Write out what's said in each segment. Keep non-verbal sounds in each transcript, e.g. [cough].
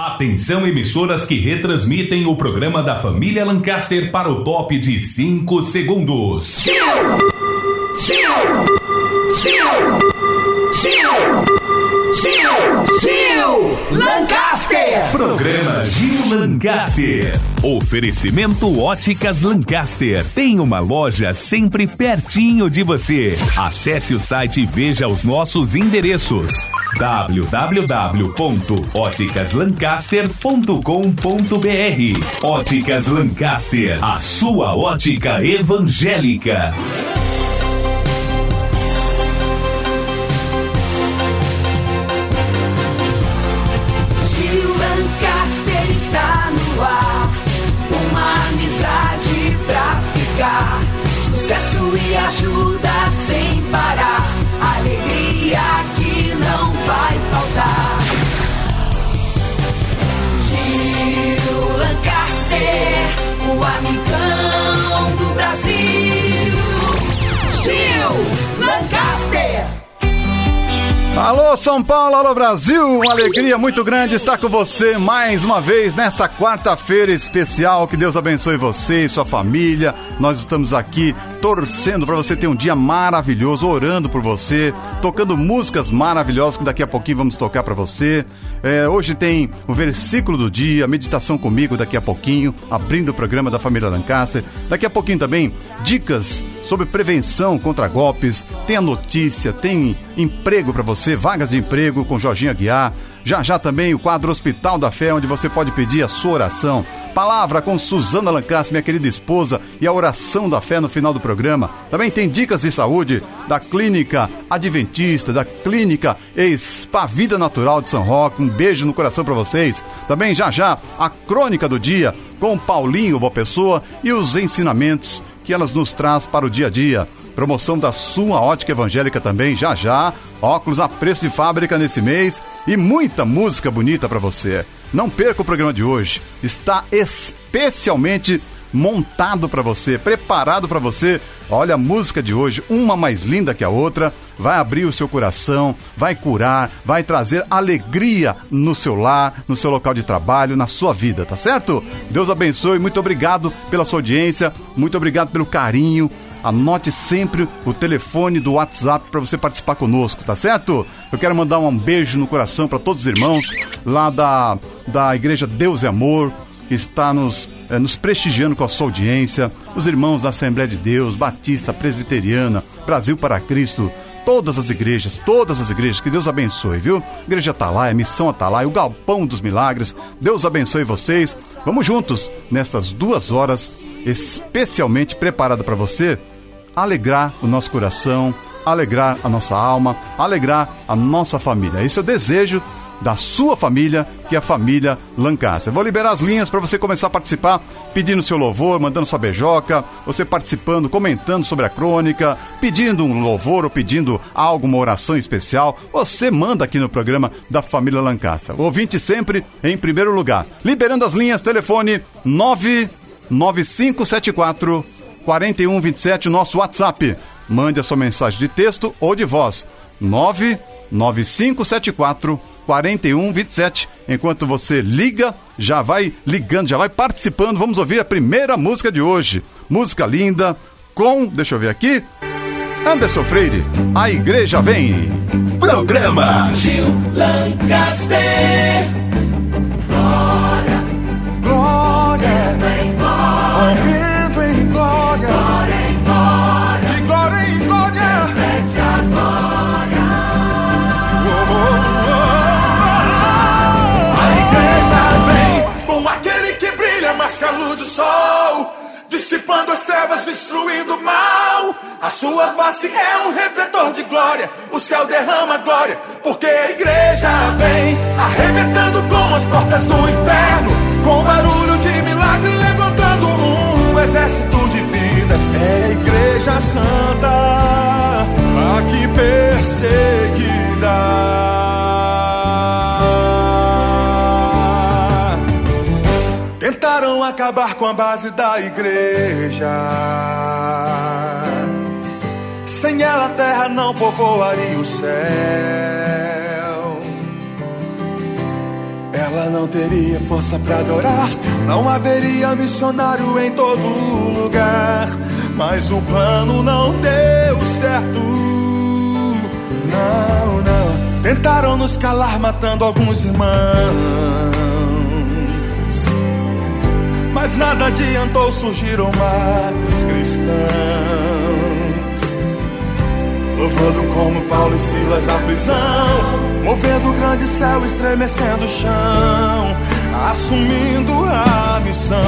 Atenção emissoras que retransmitem o programa da família Lancaster para o top de 5 segundos. Gil Lancaster. Programa Gil Lancaster. Oferecimento Óticas Lancaster. Tem uma loja sempre pertinho de você. Acesse o site e veja os nossos endereços www.óticaslancaster.com.br Óticas Lancaster, a sua ótica evangélica. Ficar. Sucesso e ajuda sem parar. Alegria que não vai faltar. Gil Lancaster, o amigão do Brasil. Gil. Alô São Paulo, alô Brasil, uma alegria muito grande estar com você mais uma vez nesta quarta-feira especial. Que Deus abençoe você e sua família. Nós estamos aqui torcendo para você ter um dia maravilhoso, orando por você, tocando músicas maravilhosas que daqui a pouquinho vamos tocar para você. É, hoje tem o versículo do dia, meditação comigo daqui a pouquinho, abrindo o programa da família Lancaster. Daqui a pouquinho também dicas sobre prevenção contra golpes. Tem a notícia, tem emprego para você, vagas de emprego com Jorginho Aguiar. Já já também o quadro Hospital da Fé, onde você pode pedir a sua oração. Palavra com Suzana Lancaster, minha querida esposa, e a oração da fé no final do programa. Também tem dicas de saúde da Clínica Adventista, da Clínica Spa Vida Natural de São Roque. Um beijo no coração para vocês. Também já já a crônica do dia com Paulinho Boa Pessoa e os ensinamentos que elas nos traz para o dia a dia. Promoção da sua ótica evangélica também, já já. Óculos a preço de fábrica nesse mês e muita música bonita para você. Não perca o programa de hoje. Está especialmente montado para você, preparado para você. Olha a música de hoje, uma mais linda que a outra, vai abrir o seu coração, vai curar, vai trazer alegria no seu lar, no seu local de trabalho, na sua vida, tá certo? Deus abençoe, muito obrigado pela sua audiência, muito obrigado pelo carinho. Anote sempre o telefone do WhatsApp para você participar conosco, tá certo? Eu quero mandar um beijo no coração para todos os irmãos lá da, da Igreja Deus é Amor, que está nos, eh, nos prestigiando com a sua audiência, os irmãos da Assembleia de Deus, Batista, Presbiteriana, Brasil para Cristo, todas as igrejas, todas as igrejas, que Deus abençoe, viu? Igreja Atalaia, Missão Atalaia, o Galpão dos Milagres, Deus abençoe vocês. Vamos juntos nestas duas horas especialmente preparada para você alegrar o nosso coração, alegrar a nossa alma, alegrar a nossa família. Esse é o desejo da sua família, que é a família Lancaster. Vou liberar as linhas para você começar a participar, pedindo seu louvor, mandando sua beijoca, você participando, comentando sobre a crônica, pedindo um louvor ou pedindo algo, uma oração especial. Você manda aqui no programa da família Lancaster. Ouvinte sempre em primeiro lugar. Liberando as linhas, telefone 99574 4127, nosso WhatsApp. Mande a sua mensagem de texto ou de voz. 99574 4127. Enquanto você liga, já vai ligando, já vai participando. Vamos ouvir a primeira música de hoje. Música linda com, deixa eu ver aqui, Anderson Freire. A igreja vem. Programa Gil Lancaster. Dissipando as trevas, destruindo o mal. A sua face é um refletor de glória, o céu derrama glória, porque a igreja vem arrebentando com as portas do inferno, com barulho de milagre, levantando um exército de vidas. É a igreja santa, aqui perseguida. Acabar com a base da igreja. Sem ela a terra não povoaria o céu. Ela não teria força para adorar, não haveria missionário em todo lugar. Mas o plano não deu certo. Não, não. Tentaram nos calar, matando alguns irmãos. Mas nada adiantou, surgiram mais cristãos. Louvando como Paulo e Silas na prisão Movendo o grande céu, estremecendo o chão Assumindo a missão.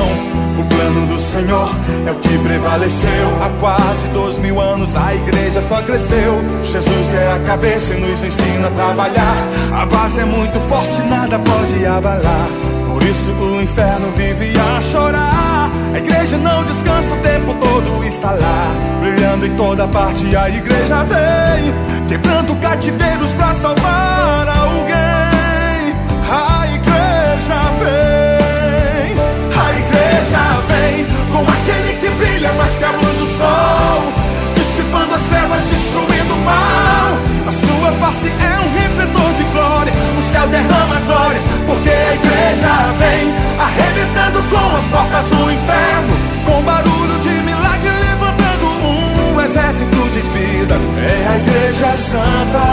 O plano do Senhor é o que prevaleceu. Há quase dois mil anos a igreja só cresceu. Jesus é a cabeça e nos ensina a trabalhar. A base é muito forte, nada pode abalar Por isso o inferno vive a chorar a igreja não descansa o tempo todo, está lá, brilhando em toda parte. A igreja vem, quebrando cativeiros para salvar alguém. A igreja vem, a igreja vem, com aquele que brilha mais que a luz do sol, dissipando as trevas, destruindo o mal. A sua face é um refletor de glória, o céu derrama glória, porque a igreja vem arrebentando com as portas do inferno, com barulho de milagre levantando um exército de vidas. É a igreja santa,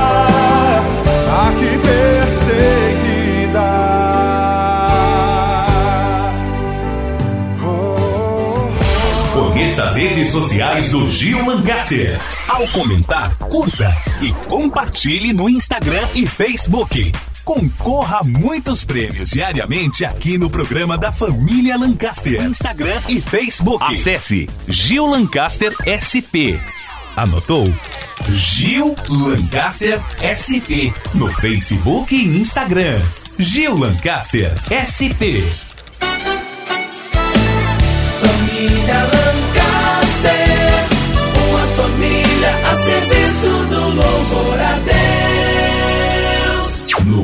aqui perseguida. Conheça as redes sociais do Gil Lancaster. Ao comentar, curta e compartilhe no Instagram e Facebook. Concorra a muitos prêmios diariamente aqui no programa da Família Lancaster. Instagram e Facebook. Acesse Gil Lancaster SP. Anotou? Gil Lancaster SP. No Facebook e Instagram. Gil Lancaster SP. Família Lancaster.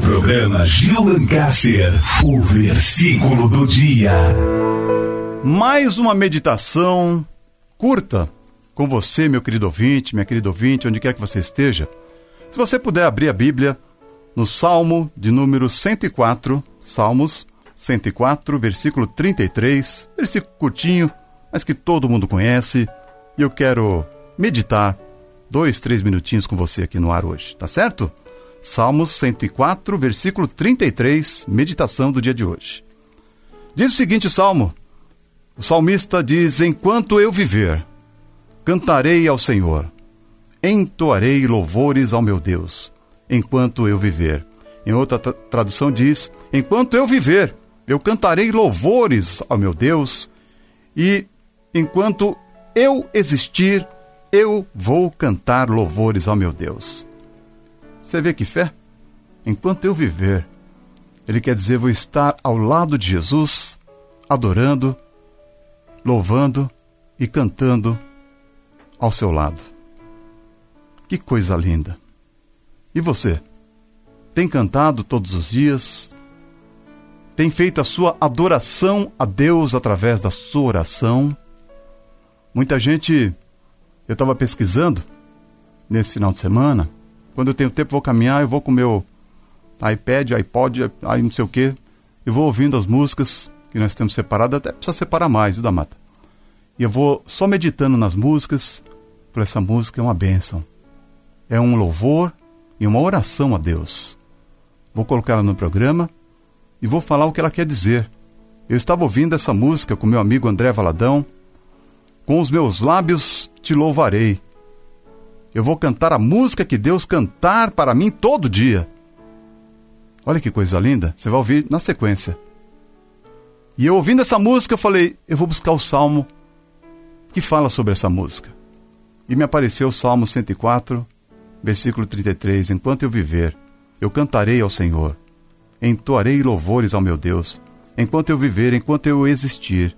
Programa Gil Lancaster, o versículo do dia. Mais uma meditação curta com você, meu querido ouvinte, minha querida ouvinte, onde quer que você esteja. Se você puder abrir a Bíblia no Salmo de número 104, Salmos 104, versículo 33, versículo curtinho, mas que todo mundo conhece, e eu quero meditar dois, três minutinhos com você aqui no ar hoje, tá certo? Salmos 104, versículo 33, meditação do dia de hoje. Diz o seguinte salmo: o salmista diz: Enquanto eu viver, cantarei ao Senhor, entoarei louvores ao meu Deus, enquanto eu viver. Em outra tra tradução diz: Enquanto eu viver, eu cantarei louvores ao meu Deus, e enquanto eu existir, eu vou cantar louvores ao meu Deus. Você vê que fé? Enquanto eu viver, ele quer dizer, vou estar ao lado de Jesus, adorando, louvando e cantando ao seu lado. Que coisa linda! E você? Tem cantado todos os dias? Tem feito a sua adoração a Deus através da sua oração? Muita gente, eu estava pesquisando nesse final de semana, quando eu tenho tempo, vou caminhar, eu vou com o meu iPad, iPod, aí não sei o quê, e vou ouvindo as músicas que nós temos separado, até precisa separar mais, viu, da mata? E eu vou só meditando nas músicas, por essa música é uma bênção. É um louvor e uma oração a Deus. Vou colocar ela no programa e vou falar o que ela quer dizer. Eu estava ouvindo essa música com meu amigo André Valadão. Com os meus lábios te louvarei. Eu vou cantar a música que Deus cantar para mim todo dia. Olha que coisa linda, você vai ouvir na sequência. E eu ouvindo essa música, eu falei, eu vou buscar o salmo que fala sobre essa música. E me apareceu o Salmo 104, versículo 33: Enquanto eu viver, eu cantarei ao Senhor, entoarei louvores ao meu Deus, enquanto eu viver, enquanto eu existir.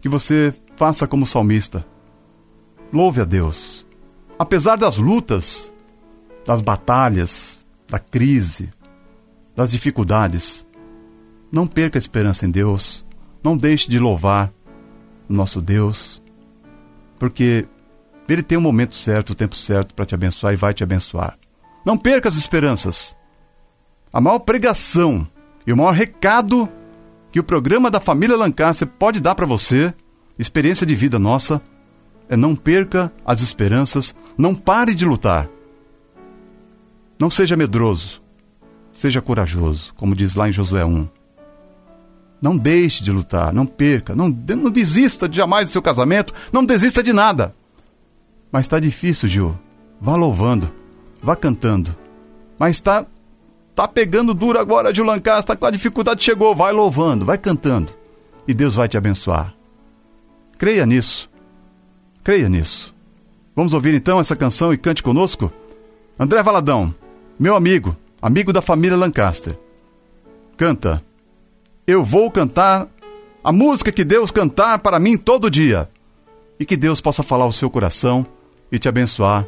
Que você faça como salmista. Louve a Deus, apesar das lutas, das batalhas, da crise, das dificuldades, não perca a esperança em Deus, não deixe de louvar o nosso Deus, porque Ele tem o um momento certo, o tempo certo para te abençoar e vai te abençoar. Não perca as esperanças. A maior pregação e o maior recado que o programa da família Lancaster pode dar para você, experiência de vida nossa, não perca as esperanças, não pare de lutar. Não seja medroso, seja corajoso, como diz lá em Josué 1. Não deixe de lutar, não perca, não, não desista de jamais do seu casamento, não desista de nada. Mas está difícil, Gil. Vá louvando, vá cantando. Mas está tá pegando duro agora, Gil Lancaster, está com a dificuldade, chegou, vai louvando, vai cantando. E Deus vai te abençoar. Creia nisso. Creia nisso. Vamos ouvir então essa canção e cante conosco? André Valadão, meu amigo, amigo da família Lancaster. Canta eu vou cantar a música que Deus cantar para mim todo dia. E que Deus possa falar ao seu coração e te abençoar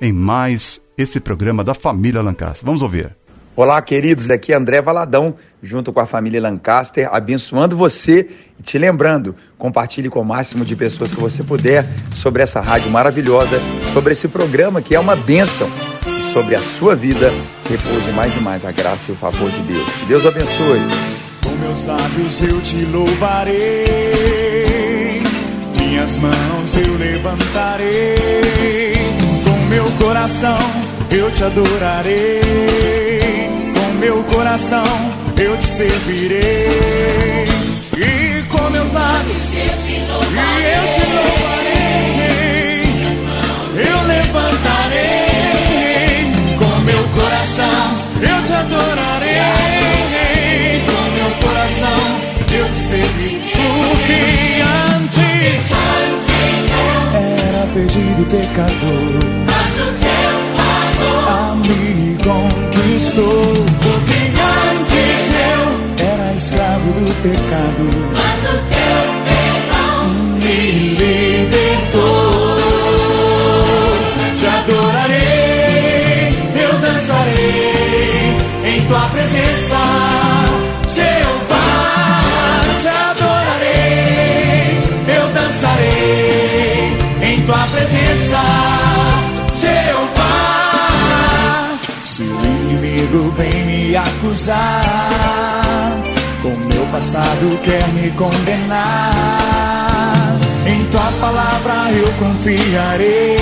em mais esse programa da família Lancaster. Vamos ouvir. Olá, queridos, aqui é André Valadão, junto com a família Lancaster, abençoando você e te lembrando, compartilhe com o máximo de pessoas que você puder sobre essa rádio maravilhosa, sobre esse programa que é uma bênção. E sobre a sua vida repouse mais e mais a graça e o favor de Deus. Que Deus abençoe. Meus lábios eu te louvarei, minhas mãos eu levantarei, com meu coração eu te adorarei, com meu coração eu te servirei, e com meus lábios eu te louvarei, eu, te louvarei, eu levantarei, com meu coração eu te adorarei. Coração eu te servi. Porque antes, era perdido pecador, mas o teu amor a me conquistou. Escravo do pecado, mas o teu perdão me libertou. Te adorarei, eu dançarei em tua presença. tua presença, Jeová. Se o inimigo vem me acusar, meu passado quer me condenar, em tua palavra eu confiarei,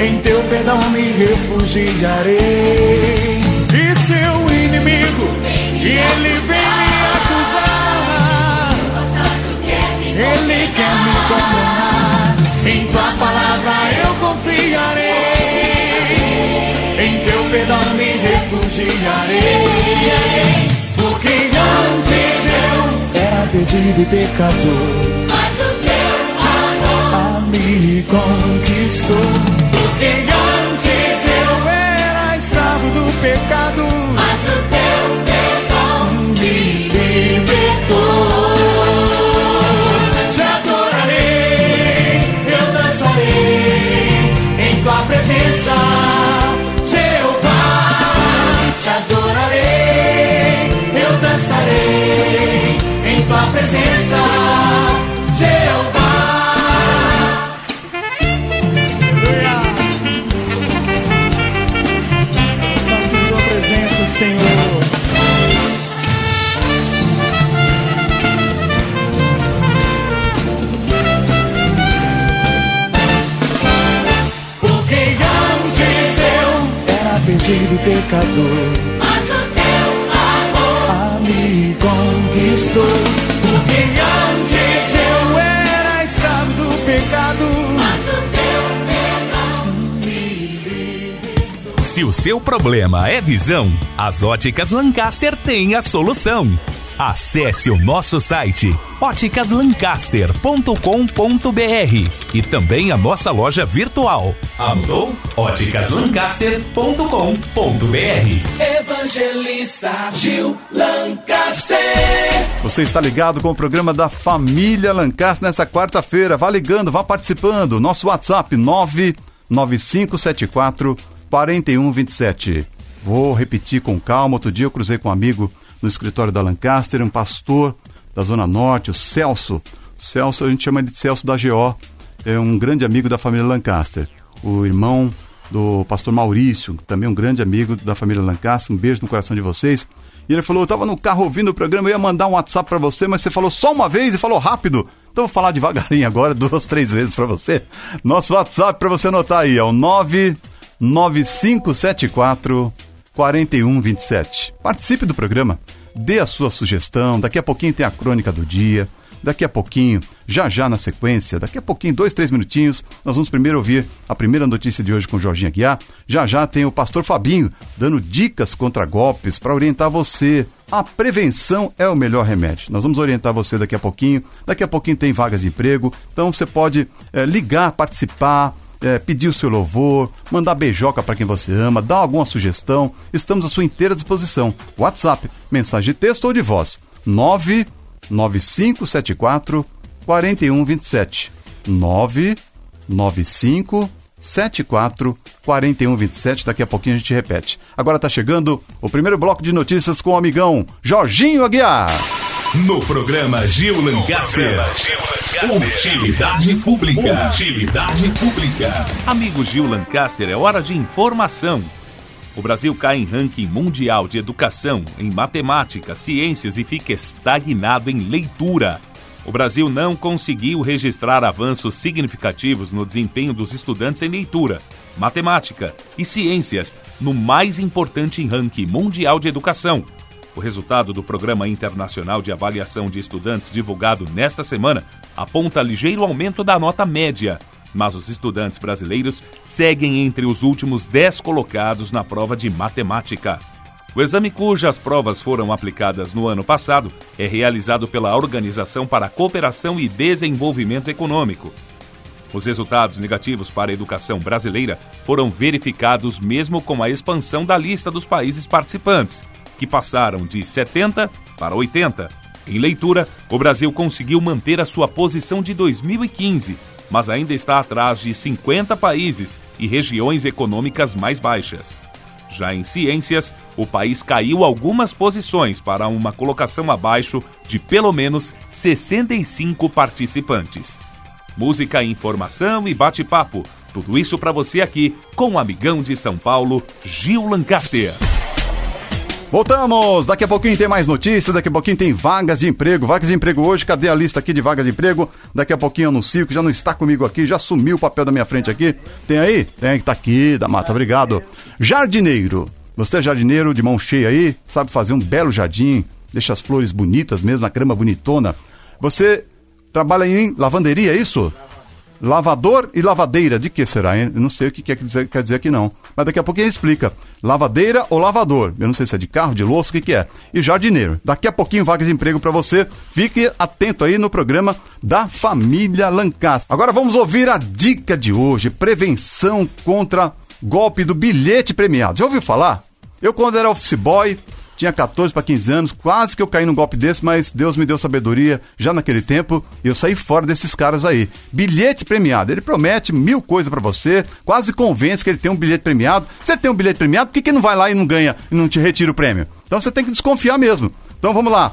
em teu perdão me refugiarei. E seu inimigo, e ele vem me acusar, ele quer me condenar. Em tua palavra eu confiarei, em teu perdão me refugiarei. Perdido e pecador, mas o teu amor a me conquistou. Porque antes eu era escravo do pecado, mas o teu perdão me libertou. presença, Jeová, te adorarei, eu dançarei em tua presença, Jeová. Tua presença, Senhor. perdido pecador. Mas o teu Se o seu problema é visão, as óticas Lancaster têm a solução. Acesse o nosso site óticaslancaster.com.br e também a nossa loja virtual. Anotou? óticaslancaster.com.br Evangelista Gil Lancaster. Você está ligado com o programa da Família Lancaster nessa quarta-feira. Vá ligando, vá participando. Nosso WhatsApp 99574 4127. Vou repetir com calma. Outro dia eu cruzei com um amigo no escritório da Lancaster, um pastor da Zona Norte, o Celso. Celso, a gente chama ele de Celso da GO, é um grande amigo da família Lancaster. O irmão do pastor Maurício, também um grande amigo da família Lancaster. Um beijo no coração de vocês. E ele falou: Eu tava no carro ouvindo o programa, eu ia mandar um WhatsApp para você, mas você falou só uma vez e falou rápido. Então vou falar devagarinho agora, [laughs] duas, três vezes para você. Nosso WhatsApp para você anotar aí é o 99574 4127. Participe do programa, dê a sua sugestão. Daqui a pouquinho tem a crônica do dia. Daqui a pouquinho, já já na sequência, daqui a pouquinho, dois, três minutinhos, nós vamos primeiro ouvir a primeira notícia de hoje com Jorginho Aguiar. Já já tem o pastor Fabinho dando dicas contra golpes para orientar você. A prevenção é o melhor remédio. Nós vamos orientar você daqui a pouquinho. Daqui a pouquinho tem vagas de emprego, então você pode é, ligar, participar. É, pedir o seu louvor, mandar beijoca para quem você ama, dar alguma sugestão, estamos à sua inteira disposição. WhatsApp, mensagem de texto ou de voz. 9 9574 4127. 995 74 4127. Daqui a pouquinho a gente repete. Agora está chegando o primeiro bloco de notícias com o amigão Jorginho Aguiar. No programa Gil Lancaster. Utilidade pública. Utilidade pública. Amigo Gil Lancaster, é hora de informação. O Brasil cai em ranking mundial de educação em matemática, ciências e fica estagnado em leitura. O Brasil não conseguiu registrar avanços significativos no desempenho dos estudantes em leitura, matemática e ciências no mais importante ranking mundial de educação. O resultado do Programa Internacional de Avaliação de Estudantes divulgado nesta semana aponta ligeiro aumento da nota média mas os estudantes brasileiros seguem entre os últimos 10 colocados na prova de matemática. O exame cujas provas foram aplicadas no ano passado é realizado pela Organização para a Cooperação e Desenvolvimento Econômico. Os resultados negativos para a educação brasileira foram verificados mesmo com a expansão da lista dos países participantes, que passaram de 70 para 80. Em leitura, o Brasil conseguiu manter a sua posição de 2015, mas ainda está atrás de 50 países e regiões econômicas mais baixas. Já em ciências, o país caiu algumas posições para uma colocação abaixo de pelo menos 65 participantes. Música, informação e bate-papo. Tudo isso para você aqui com o amigão de São Paulo, Gil Lancaster. Voltamos! Daqui a pouquinho tem mais notícias, daqui a pouquinho tem vagas de emprego. Vagas de emprego hoje, cadê a lista aqui de vagas de emprego? Daqui a pouquinho eu anuncio que já não está comigo aqui, já sumiu o papel da minha frente aqui. Tem aí? Tem, tá aqui, da mata, obrigado. Jardineiro. Você é jardineiro de mão cheia aí, sabe fazer um belo jardim, deixa as flores bonitas mesmo, na grama bonitona. Você trabalha em lavanderia, é isso? Lavador e lavadeira, de que será? Eu não sei o que quer dizer, quer dizer aqui não. Mas daqui a pouquinho explica. Lavadeira ou lavador? Eu não sei se é de carro, de louça, o que, que é. E jardineiro. Daqui a pouquinho vagas de emprego para você. Fique atento aí no programa da família Lancaster. Agora vamos ouvir a dica de hoje: prevenção contra golpe do bilhete premiado. Já ouviu falar? Eu, quando era office boy, tinha 14 para 15 anos, quase que eu caí num golpe desse, mas Deus me deu sabedoria já naquele tempo e eu saí fora desses caras aí. Bilhete premiado, ele promete mil coisas para você, quase convence que ele tem um bilhete premiado. Se ele tem um bilhete premiado, por que, que não vai lá e não ganha e não te retira o prêmio? Então você tem que desconfiar mesmo. Então vamos lá.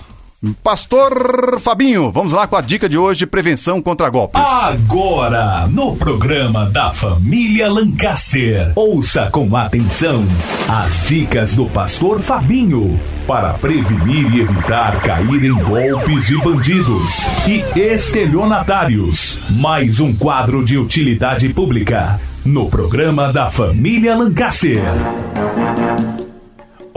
Pastor Fabinho, vamos lá com a dica de hoje: prevenção contra golpes. Agora, no programa da família Lancaster, ouça com atenção as dicas do Pastor Fabinho para prevenir e evitar cair em golpes de bandidos e estelionatários. Mais um quadro de utilidade pública no programa da família Lancaster.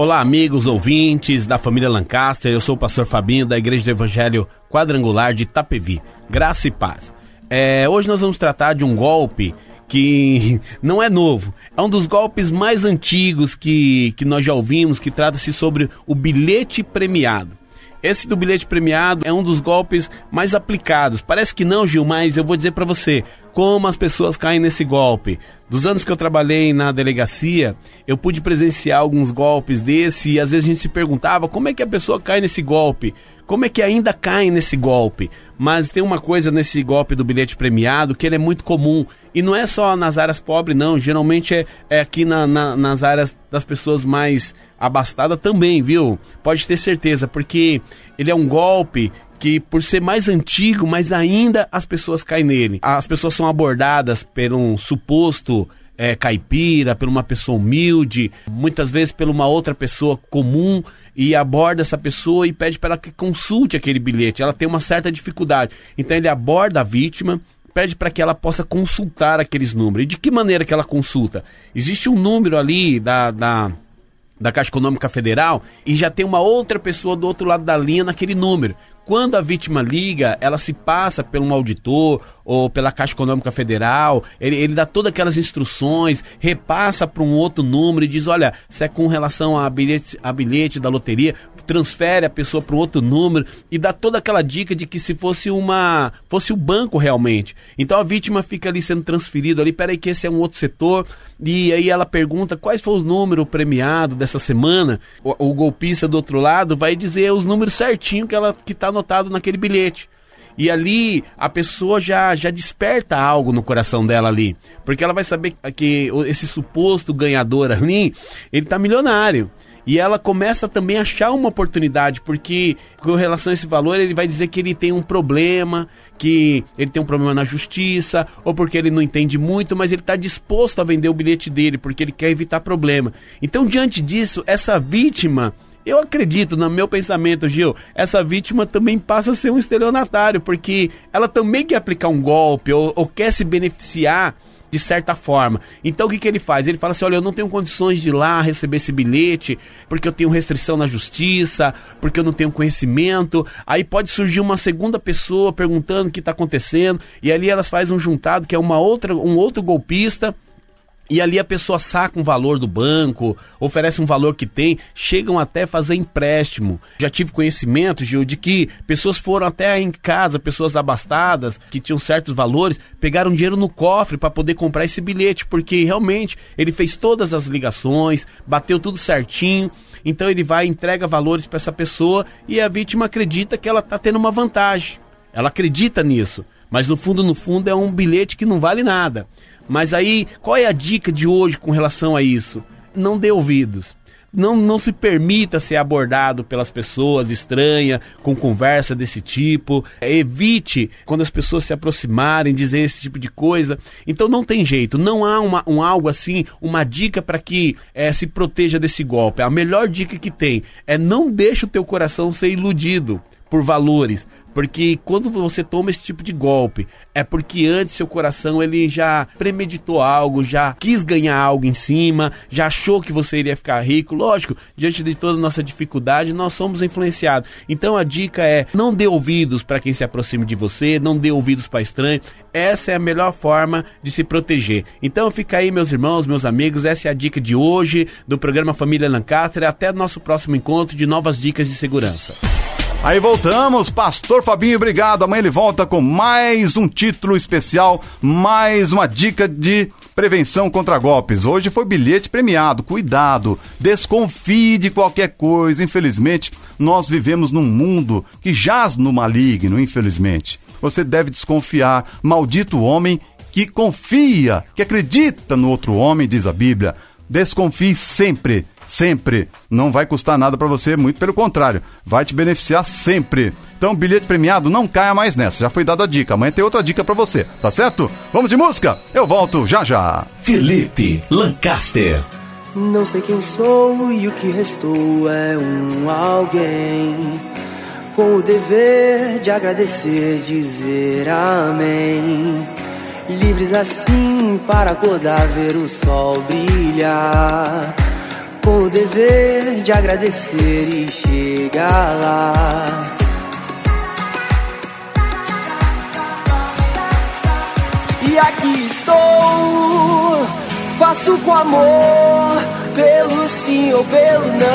Olá, amigos ouvintes da família Lancaster. Eu sou o pastor Fabinho da Igreja do Evangelho Quadrangular de Itapevi. Graça e paz. É, hoje nós vamos tratar de um golpe que [laughs] não é novo. É um dos golpes mais antigos que, que nós já ouvimos, que trata-se sobre o bilhete premiado. Esse do bilhete premiado é um dos golpes mais aplicados. Parece que não, Gil, mas eu vou dizer para você como as pessoas caem nesse golpe. Dos anos que eu trabalhei na delegacia, eu pude presenciar alguns golpes desse e às vezes a gente se perguntava como é que a pessoa cai nesse golpe. Como é que ainda cai nesse golpe? Mas tem uma coisa nesse golpe do bilhete premiado que ele é muito comum. E não é só nas áreas pobres, não. Geralmente é, é aqui na, na, nas áreas das pessoas mais abastadas também, viu? Pode ter certeza, porque ele é um golpe que por ser mais antigo, mas ainda as pessoas caem nele. As pessoas são abordadas por um suposto é, caipira, por uma pessoa humilde, muitas vezes por uma outra pessoa comum e aborda essa pessoa e pede para ela que consulte aquele bilhete. Ela tem uma certa dificuldade. Então ele aborda a vítima, pede para que ela possa consultar aqueles números. E de que maneira que ela consulta? Existe um número ali da, da, da Caixa Econômica Federal e já tem uma outra pessoa do outro lado da linha naquele número. Quando a vítima liga, ela se passa por um auditor ou pela Caixa Econômica Federal, ele, ele dá todas aquelas instruções, repassa para um outro número e diz: olha, se é com relação a bilhete, a bilhete da loteria, transfere a pessoa para um outro número e dá toda aquela dica de que se fosse uma. fosse o banco realmente. Então a vítima fica ali sendo transferida ali, peraí, que esse é um outro setor. E aí ela pergunta quais foram os números premiados dessa semana. O, o golpista do outro lado vai dizer os números certinho que ela que está anotado naquele bilhete. E ali a pessoa já, já desperta algo no coração dela ali. Porque ela vai saber que esse suposto ganhador ali, ele tá milionário. E ela começa também a achar uma oportunidade, porque com relação a esse valor, ele vai dizer que ele tem um problema, que ele tem um problema na justiça, ou porque ele não entende muito, mas ele está disposto a vender o bilhete dele, porque ele quer evitar problema. Então, diante disso, essa vítima eu acredito, no meu pensamento, Gil, essa vítima também passa a ser um estelionatário, porque ela também quer aplicar um golpe ou, ou quer se beneficiar de certa forma. Então o que, que ele faz? Ele fala assim: olha, eu não tenho condições de ir lá receber esse bilhete, porque eu tenho restrição na justiça, porque eu não tenho conhecimento. Aí pode surgir uma segunda pessoa perguntando o que está acontecendo, e ali elas fazem um juntado que é uma outra, um outro golpista e ali a pessoa saca um valor do banco, oferece um valor que tem, chegam até fazer empréstimo. Já tive conhecimento, Gil, de que pessoas foram até em casa, pessoas abastadas, que tinham certos valores, pegaram dinheiro no cofre para poder comprar esse bilhete, porque realmente ele fez todas as ligações, bateu tudo certinho. Então ele vai entrega valores para essa pessoa e a vítima acredita que ela está tendo uma vantagem. Ela acredita nisso, mas no fundo, no fundo é um bilhete que não vale nada. Mas aí, qual é a dica de hoje com relação a isso? Não dê ouvidos. Não, não se permita ser abordado pelas pessoas estranhas, com conversa desse tipo. Evite quando as pessoas se aproximarem, dizer esse tipo de coisa. Então não tem jeito, não há uma, um algo assim, uma dica para que é, se proteja desse golpe. A melhor dica que tem é não deixe o teu coração ser iludido por valores, porque quando você toma esse tipo de golpe, é porque antes seu coração ele já premeditou algo, já quis ganhar algo em cima, já achou que você iria ficar rico. Lógico, diante de toda a nossa dificuldade, nós somos influenciados. Então a dica é: não dê ouvidos para quem se aproxime de você, não dê ouvidos para estranho. Essa é a melhor forma de se proteger. Então fica aí, meus irmãos, meus amigos, essa é a dica de hoje do programa Família Lancaster. Até nosso próximo encontro de novas dicas de segurança. Aí voltamos, Pastor Fabinho, obrigado. Amanhã ele volta com mais um título especial, mais uma dica de prevenção contra golpes. Hoje foi bilhete premiado. Cuidado, desconfie de qualquer coisa. Infelizmente, nós vivemos num mundo que jaz no maligno, infelizmente. Você deve desconfiar. Maldito homem que confia, que acredita no outro homem, diz a Bíblia. Desconfie sempre sempre. Não vai custar nada para você, muito pelo contrário, vai te beneficiar sempre. Então, bilhete premiado, não caia mais nessa. Já foi dada a dica. Amanhã tem outra dica para você, tá certo? Vamos de música? Eu volto já já. Felipe Lancaster. Não sei quem sou e o que restou é um alguém com o dever de agradecer, dizer amém. Livres assim para acordar, ver o sol brilhar com o dever de agradecer e chegar lá. E aqui estou, faço com amor, pelo sim ou pelo não.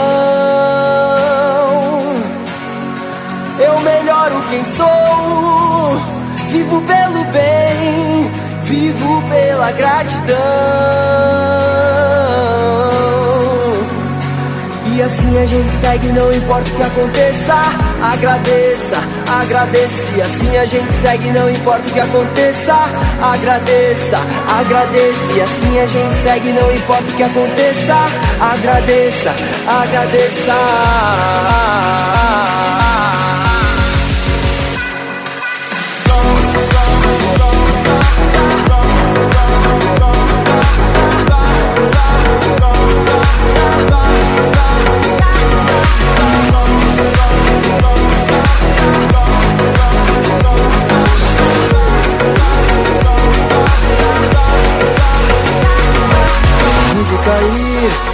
Eu melhoro quem sou, vivo pelo bem, vivo pela gratidão. Assim a gente segue, não importa o que aconteça. Agradeça, agradeça. E assim a gente segue, não importa o que aconteça. Agradeça, agradeça. E assim a gente segue, não importa o que aconteça. Agradeça, agradeça.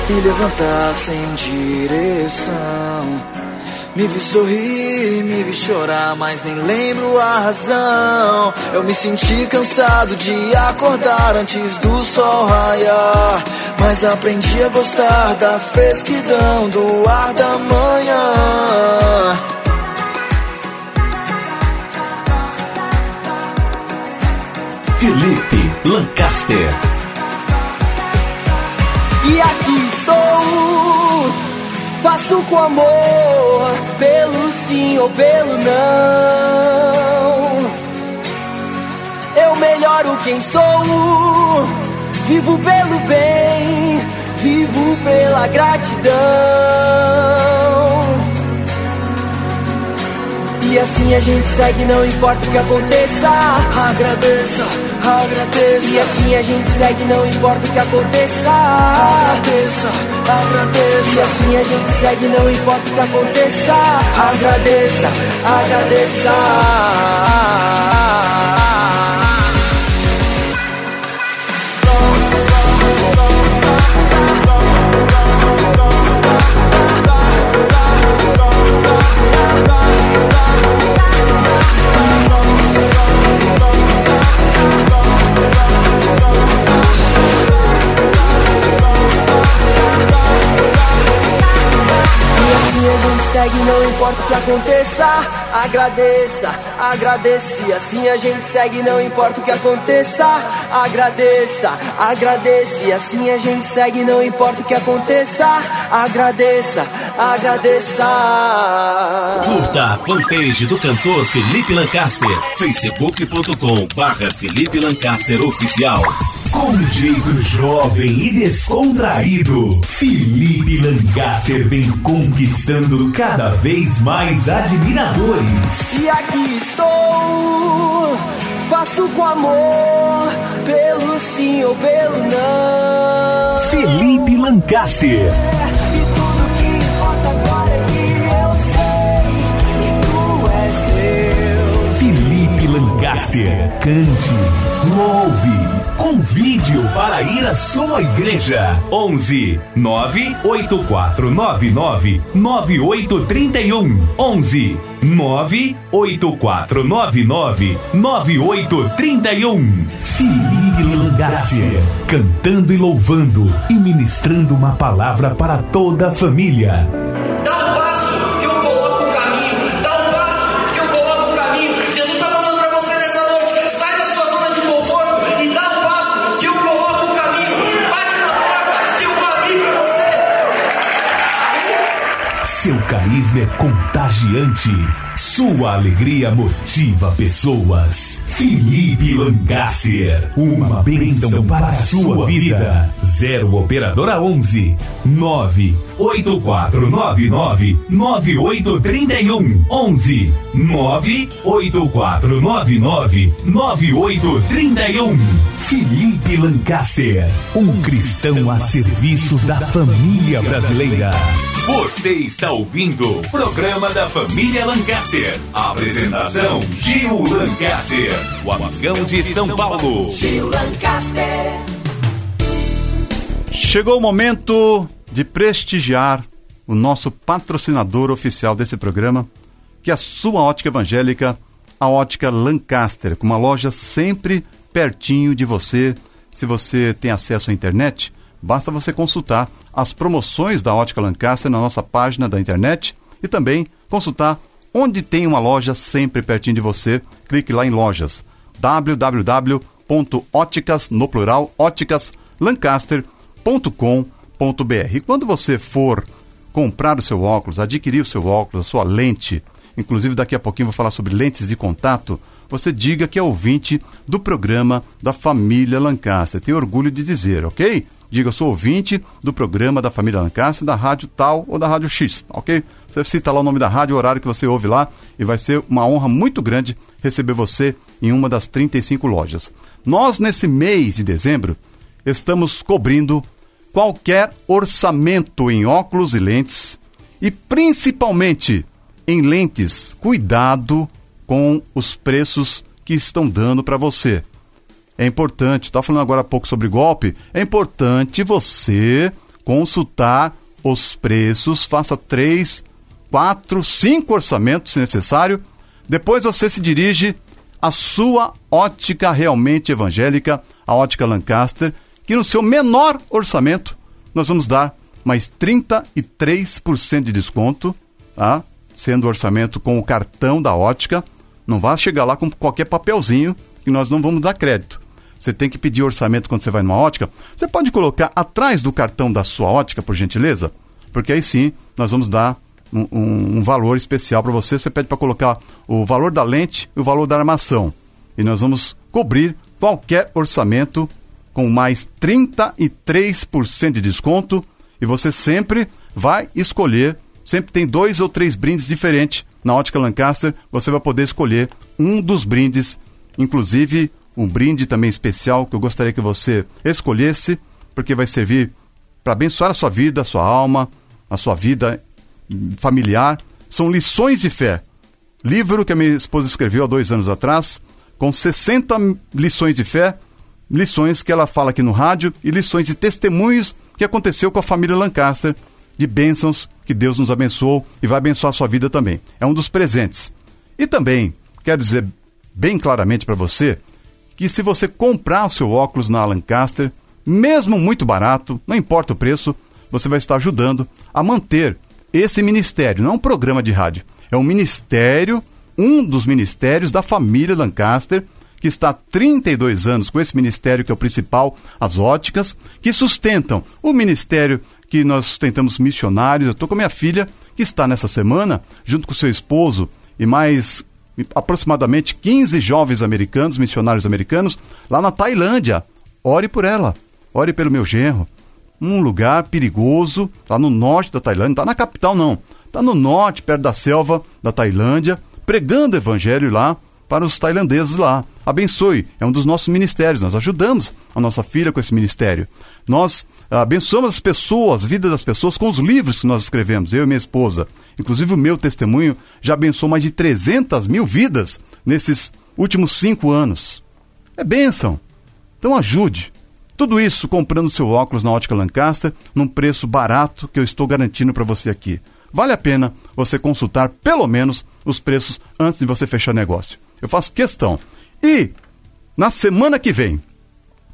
Estrada sem direção. Me vi sorrir, me vi chorar, mas nem lembro a razão. Eu me senti cansado de acordar antes do sol raiar. Mas aprendi a gostar da fresquidão do ar da manhã. Felipe Lancaster. E aqui estou, faço com amor, pelo sim ou pelo não. Eu melhoro quem sou, vivo pelo bem, vivo pela gratidão. E assim a gente segue, não importa o que aconteça. Agradeça, agradeça. E assim a gente segue, não importa o que aconteça. Agradeça, agradeça. E assim a gente segue, não importa o que aconteça. Agradeça, agradeça. Segue, não importa o que aconteça. Agradeça, agradeça. E assim a gente segue, não importa o que aconteça. Agradeça, agradeça. E assim a gente segue, não importa o que aconteça. Agradeça, agradeça. Curta a fanpage do cantor Felipe Lancaster. facebook.com barra Felipe Lancaster Oficial. Com um jeito jovem e descontraído, Felipe Lancaster vem conquistando cada vez mais admiradores. E aqui estou, faço com amor, pelo sim ou pelo não. Felipe Lancaster. Lancaster. Cante, louve, convide-o para ir à sua igreja. 11 98499 9831. 11 98499 9831. Felipe Lancaster. Cantando e louvando e ministrando uma palavra para toda a família. Contagiante. Sua alegria motiva pessoas. Felipe Lancaster. Uma bênção para a sua vida. Zero Operadora 11 98499 9831 11 98499 9831 Felipe Lancaster. Um cristão a serviço da família brasileira. Você está ouvindo o programa da família Lancaster. Apresentação Gil Lancaster. O amigão de São Paulo. Gil Lancaster. Chegou o momento de prestigiar o nosso patrocinador oficial desse programa, que é a sua ótica evangélica, a ótica Lancaster, com uma loja sempre pertinho de você. Se você tem acesso à internet, basta você consultar as promoções da ótica Lancaster na nossa página da internet e também consultar onde tem uma loja sempre pertinho de você. Clique lá em lojas www.óticas no plural óticaslancaster.com.br. Quando você for comprar o seu óculos, adquirir o seu óculos, a sua lente, inclusive daqui a pouquinho vou falar sobre lentes de contato, você diga que é ouvinte do programa da família Lancaster. Tenho orgulho de dizer, ok? Diga, sou ouvinte do programa da família Lancaster, da rádio tal ou da rádio X, ok? Você cita lá o nome da rádio, o horário que você ouve lá, e vai ser uma honra muito grande receber você em uma das 35 lojas. Nós, nesse mês de dezembro, estamos cobrindo qualquer orçamento em óculos e lentes, e principalmente em lentes. Cuidado com os preços que estão dando para você. É importante, estava falando agora há pouco sobre golpe, é importante você consultar os preços, faça três, quatro, cinco orçamentos se necessário. Depois você se dirige à sua ótica realmente evangélica, a ótica Lancaster, que no seu menor orçamento nós vamos dar mais 33% de desconto, tá? sendo o orçamento com o cartão da ótica. Não vá chegar lá com qualquer papelzinho que nós não vamos dar crédito. Você tem que pedir orçamento quando você vai numa ótica. Você pode colocar atrás do cartão da sua ótica, por gentileza? Porque aí sim nós vamos dar um, um, um valor especial para você. Você pede para colocar o valor da lente e o valor da armação. E nós vamos cobrir qualquer orçamento com mais 33% de desconto. E você sempre vai escolher, sempre tem dois ou três brindes diferentes. Na Ótica Lancaster, você vai poder escolher um dos brindes, inclusive um brinde também especial que eu gostaria que você escolhesse, porque vai servir para abençoar a sua vida, a sua alma, a sua vida familiar. São lições de fé. Livro que a minha esposa escreveu há dois anos atrás, com 60 lições de fé, lições que ela fala aqui no rádio e lições de testemunhos que aconteceu com a família Lancaster, de bênçãos que Deus nos abençoou e vai abençoar a sua vida também. É um dos presentes. E também quero dizer bem claramente para você que se você comprar o seu óculos na Lancaster, mesmo muito barato, não importa o preço, você vai estar ajudando a manter esse ministério. Não é um programa de rádio, é um ministério, um dos ministérios da família Lancaster, que está há 32 anos com esse ministério que é o principal, as óticas, que sustentam o ministério que nós sustentamos missionários. Eu estou com minha filha, que está nessa semana, junto com seu esposo e mais aproximadamente 15 jovens americanos, missionários americanos, lá na Tailândia. Ore por ela, ore pelo meu genro. Um lugar perigoso, lá no norte da Tailândia, está na capital não, está no norte, perto da selva da Tailândia, pregando evangelho lá para os tailandeses lá. Abençoe, é um dos nossos ministérios, nós ajudamos a nossa filha com esse ministério. Nós abençoamos as pessoas, a vida das pessoas com os livros que nós escrevemos, eu e minha esposa. Inclusive o meu testemunho já abençoou mais de 300 mil vidas nesses últimos cinco anos. É bênção. Então ajude. Tudo isso comprando seu óculos na Ótica Lancaster num preço barato que eu estou garantindo para você aqui. Vale a pena você consultar pelo menos os preços antes de você fechar negócio. Eu faço questão. E na semana que vem,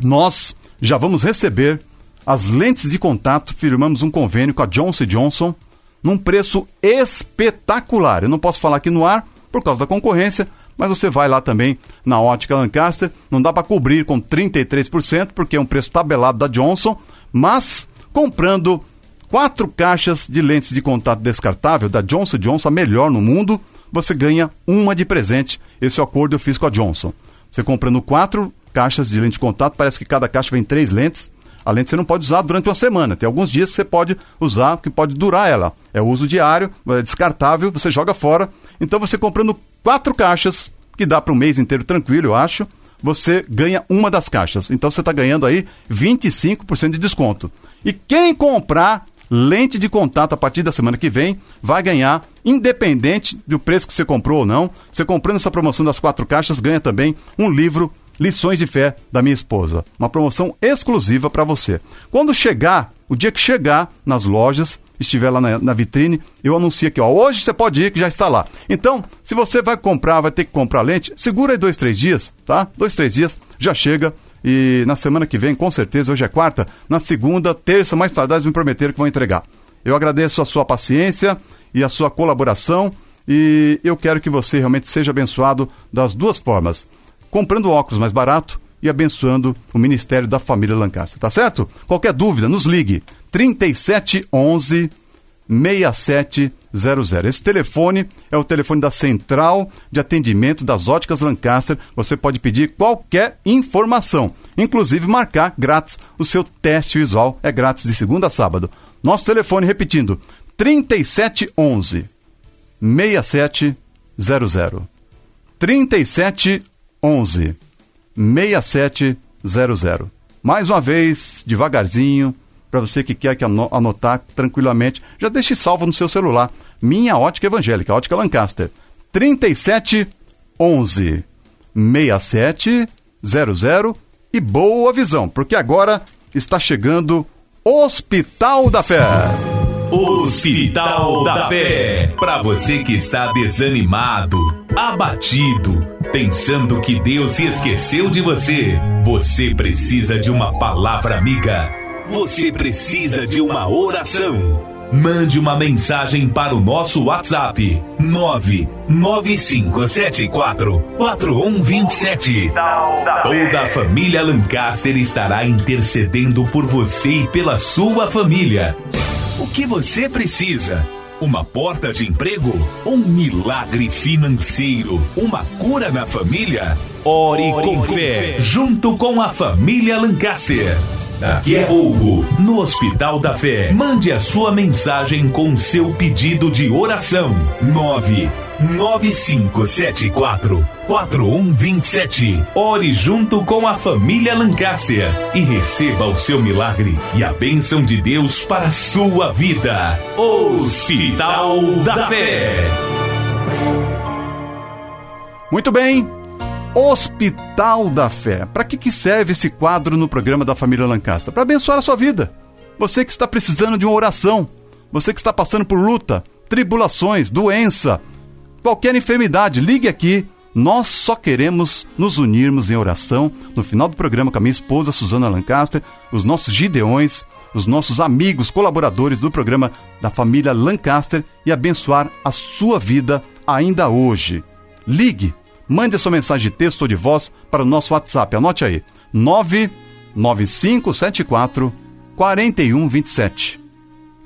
nós já vamos receber as lentes de contato, firmamos um convênio com a Johnson Johnson num preço espetacular. Eu não posso falar aqui no ar por causa da concorrência, mas você vai lá também na ótica Lancaster, não dá para cobrir com 33%, porque é um preço tabelado da Johnson, mas comprando quatro caixas de lentes de contato descartável da Johnson Johnson, a melhor no mundo, você ganha uma de presente. Esse é o acordo eu fiz com a Johnson. Você comprando quatro caixas de lente de contato, parece que cada caixa vem três lentes. A lente você não pode usar durante uma semana. Tem alguns dias que você pode usar, que pode durar ela. É uso diário, é descartável, você joga fora. Então você comprando quatro caixas, que dá para um mês inteiro tranquilo, eu acho, você ganha uma das caixas. Então você está ganhando aí 25% de desconto. E quem comprar lente de contato a partir da semana que vem vai ganhar, independente do preço que você comprou ou não. Você comprando essa promoção das quatro caixas, ganha também um livro Lições de Fé da minha esposa. Uma promoção exclusiva para você. Quando chegar, o dia que chegar nas lojas, estiver lá na, na, vitrine, eu anuncio aqui, ó, hoje você pode ir que já está lá. Então, se você vai comprar, vai ter que comprar lente, segura aí dois, três dias, tá? Dois, três dias, já chega. E na semana que vem, com certeza, hoje é quarta, na segunda, terça, mais tarde, me prometeram que vão entregar. Eu agradeço a sua paciência e a sua colaboração e eu quero que você realmente seja abençoado das duas formas comprando óculos mais barato e abençoando o Ministério da Família Lancaster, tá certo? Qualquer dúvida, nos ligue 3711 6700. Esse telefone é o telefone da Central de Atendimento das Óticas Lancaster. Você pode pedir qualquer informação, inclusive marcar grátis o seu teste visual. É grátis de segunda a sábado. Nosso telefone, repetindo, 3711 6700. 3711 11 6700. Mais uma vez, devagarzinho, para você que quer que anotar tranquilamente, já deixe salvo no seu celular. Minha ótica evangélica, ótica Lancaster. 37 11 6700 e boa visão, porque agora está chegando Hospital da Fé. Hospital da Fé. Para você que está desanimado, abatido, pensando que Deus se esqueceu de você, você precisa de uma palavra amiga. Você precisa de uma oração. Mande uma mensagem para o nosso WhatsApp 99574 4127. Toda a família Lancaster estará intercedendo por você e pela sua família. O que você precisa? Uma porta de emprego? Um milagre financeiro? Uma cura na família? Ore, com, fé, junto com a família Lancaster. Daqui a pouco, no Hospital da Fé, mande a sua mensagem com seu pedido de oração. 99574 4127. Ore junto com a família Lancaster e receba o seu milagre e a bênção de Deus para a sua vida. Hospital da Fé. Muito bem. Hospital da Fé. Para que, que serve esse quadro no programa da família Lancaster? Para abençoar a sua vida. Você que está precisando de uma oração, você que está passando por luta, tribulações, doença, qualquer enfermidade, ligue aqui. Nós só queremos nos unirmos em oração no final do programa com a minha esposa Suzana Lancaster, os nossos gideões, os nossos amigos, colaboradores do programa da família Lancaster e abençoar a sua vida ainda hoje. Ligue mande sua mensagem de texto ou de voz para o nosso WhatsApp. Anote aí: 99574 4127.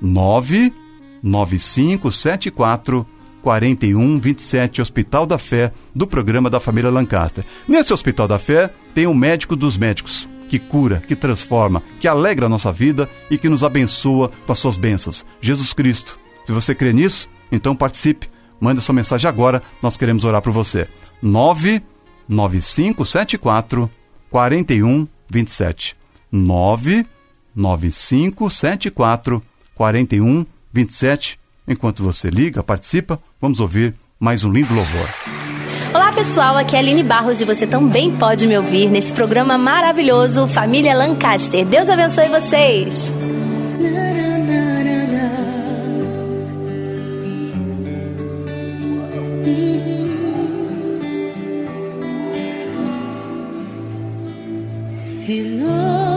99574 4127, Hospital da Fé, do programa da família Lancaster. Nesse Hospital da Fé tem o médico dos médicos, que cura, que transforma, que alegra a nossa vida e que nos abençoa com as suas bênçãos. Jesus Cristo. Se você crê nisso, então participe. Mande sua mensagem agora, nós queremos orar por você. 99574 4127. 99574 4127. Enquanto você liga, participa, vamos ouvir mais um lindo louvor. Olá pessoal, aqui é a Aline Barros e você também pode me ouvir nesse programa maravilhoso Família Lancaster. Deus abençoe vocês! below.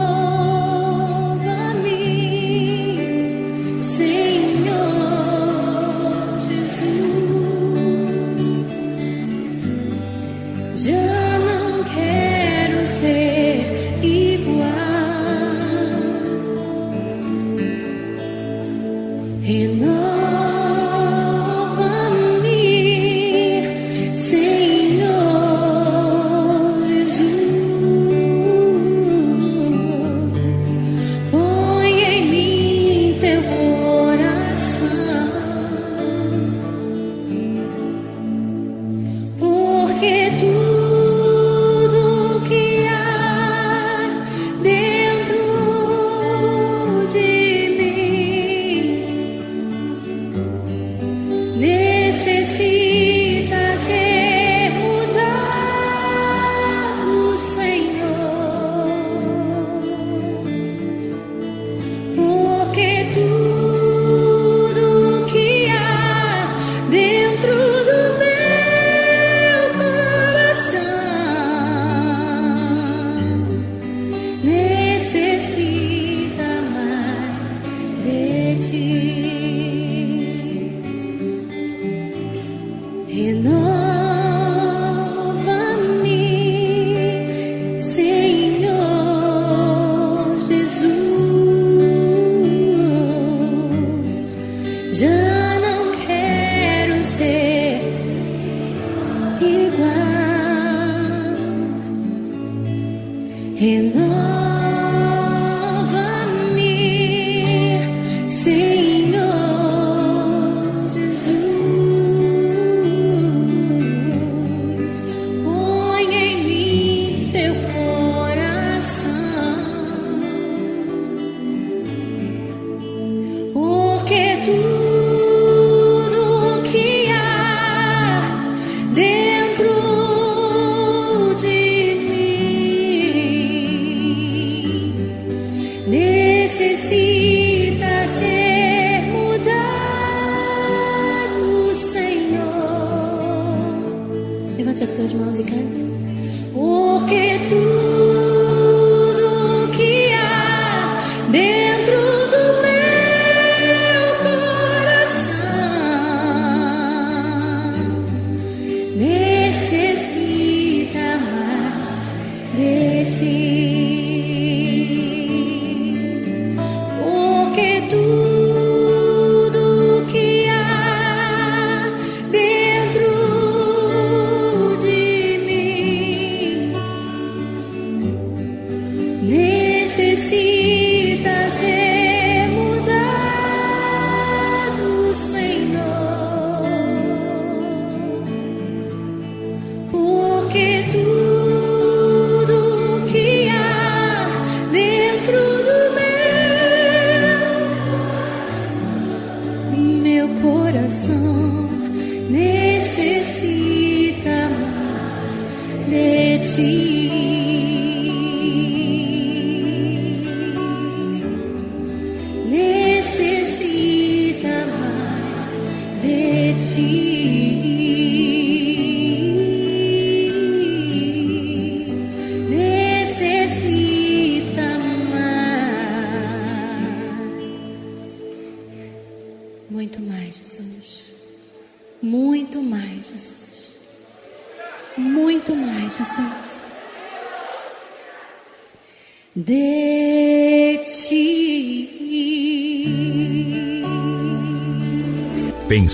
Necessita mais de ti.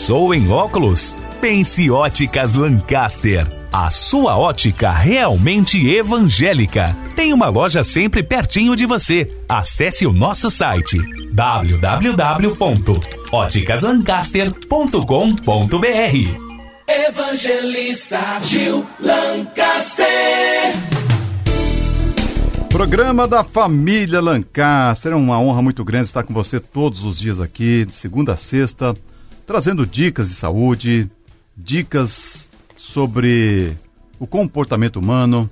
Pensou em óculos? Pense Óticas Lancaster. A sua ótica realmente evangélica. Tem uma loja sempre pertinho de você. Acesse o nosso site www.óticaslancaster.com.br. Evangelista Gil Lancaster. Programa da família Lancaster. É uma honra muito grande estar com você todos os dias aqui, de segunda a sexta, trazendo dicas de saúde, dicas sobre o comportamento humano,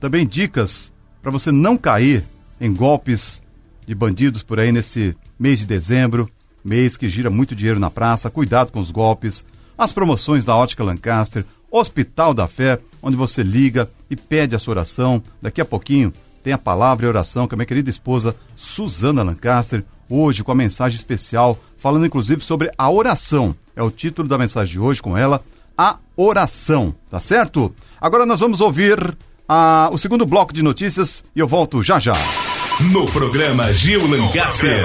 também dicas para você não cair em golpes de bandidos por aí nesse mês de dezembro, mês que gira muito dinheiro na praça. Cuidado com os golpes, as promoções da Ótica Lancaster, Hospital da Fé, onde você liga e pede a sua oração. Daqui a pouquinho tem a palavra e oração com a minha querida esposa Suzana Lancaster, hoje com a mensagem especial, falando inclusive sobre a oração. É o título da mensagem de hoje com ela, a oração, tá certo? Agora nós vamos ouvir ah, o segundo bloco de notícias e eu volto já já. No programa Gil Lancaster.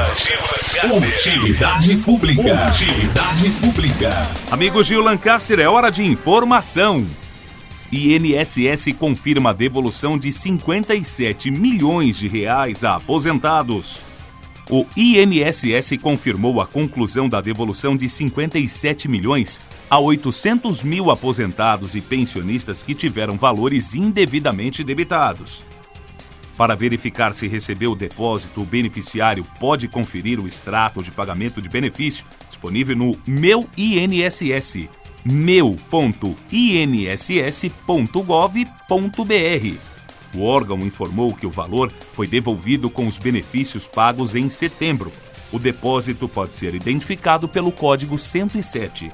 Utilidade pública. Utilidade pública. Amigo Gil Lancaster, é hora de informação. INSS confirma a devolução de 57 milhões de reais a aposentados. O INSS confirmou a conclusão da devolução de 57 milhões a 800 mil aposentados e pensionistas que tiveram valores indevidamente debitados. Para verificar se recebeu o depósito, o beneficiário pode conferir o extrato de pagamento de benefício disponível no Meu INSS, meu.inss.gov.br. O órgão informou que o valor foi devolvido com os benefícios pagos em setembro. O depósito pode ser identificado pelo código 107.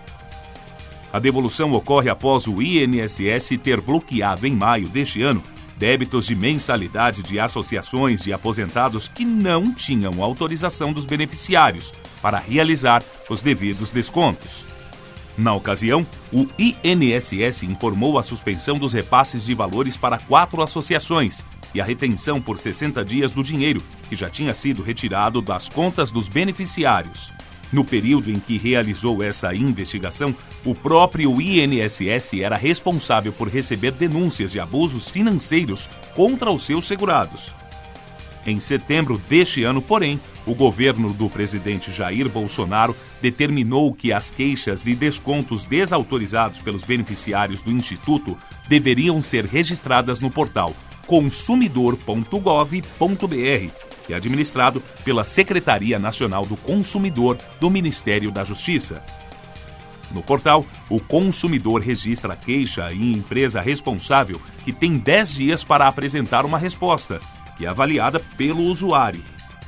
A devolução ocorre após o INSS ter bloqueado em maio deste ano débitos de mensalidade de associações de aposentados que não tinham autorização dos beneficiários para realizar os devidos descontos. Na ocasião, o INSS informou a suspensão dos repasses de valores para quatro associações e a retenção por 60 dias do dinheiro que já tinha sido retirado das contas dos beneficiários. No período em que realizou essa investigação, o próprio INSS era responsável por receber denúncias de abusos financeiros contra os seus segurados. Em setembro deste ano, porém, o governo do presidente Jair Bolsonaro determinou que as queixas e descontos desautorizados pelos beneficiários do Instituto deveriam ser registradas no portal consumidor.gov.br, que é administrado pela Secretaria Nacional do Consumidor do Ministério da Justiça. No portal, o consumidor registra a queixa e empresa responsável que tem 10 dias para apresentar uma resposta, que é avaliada pelo usuário.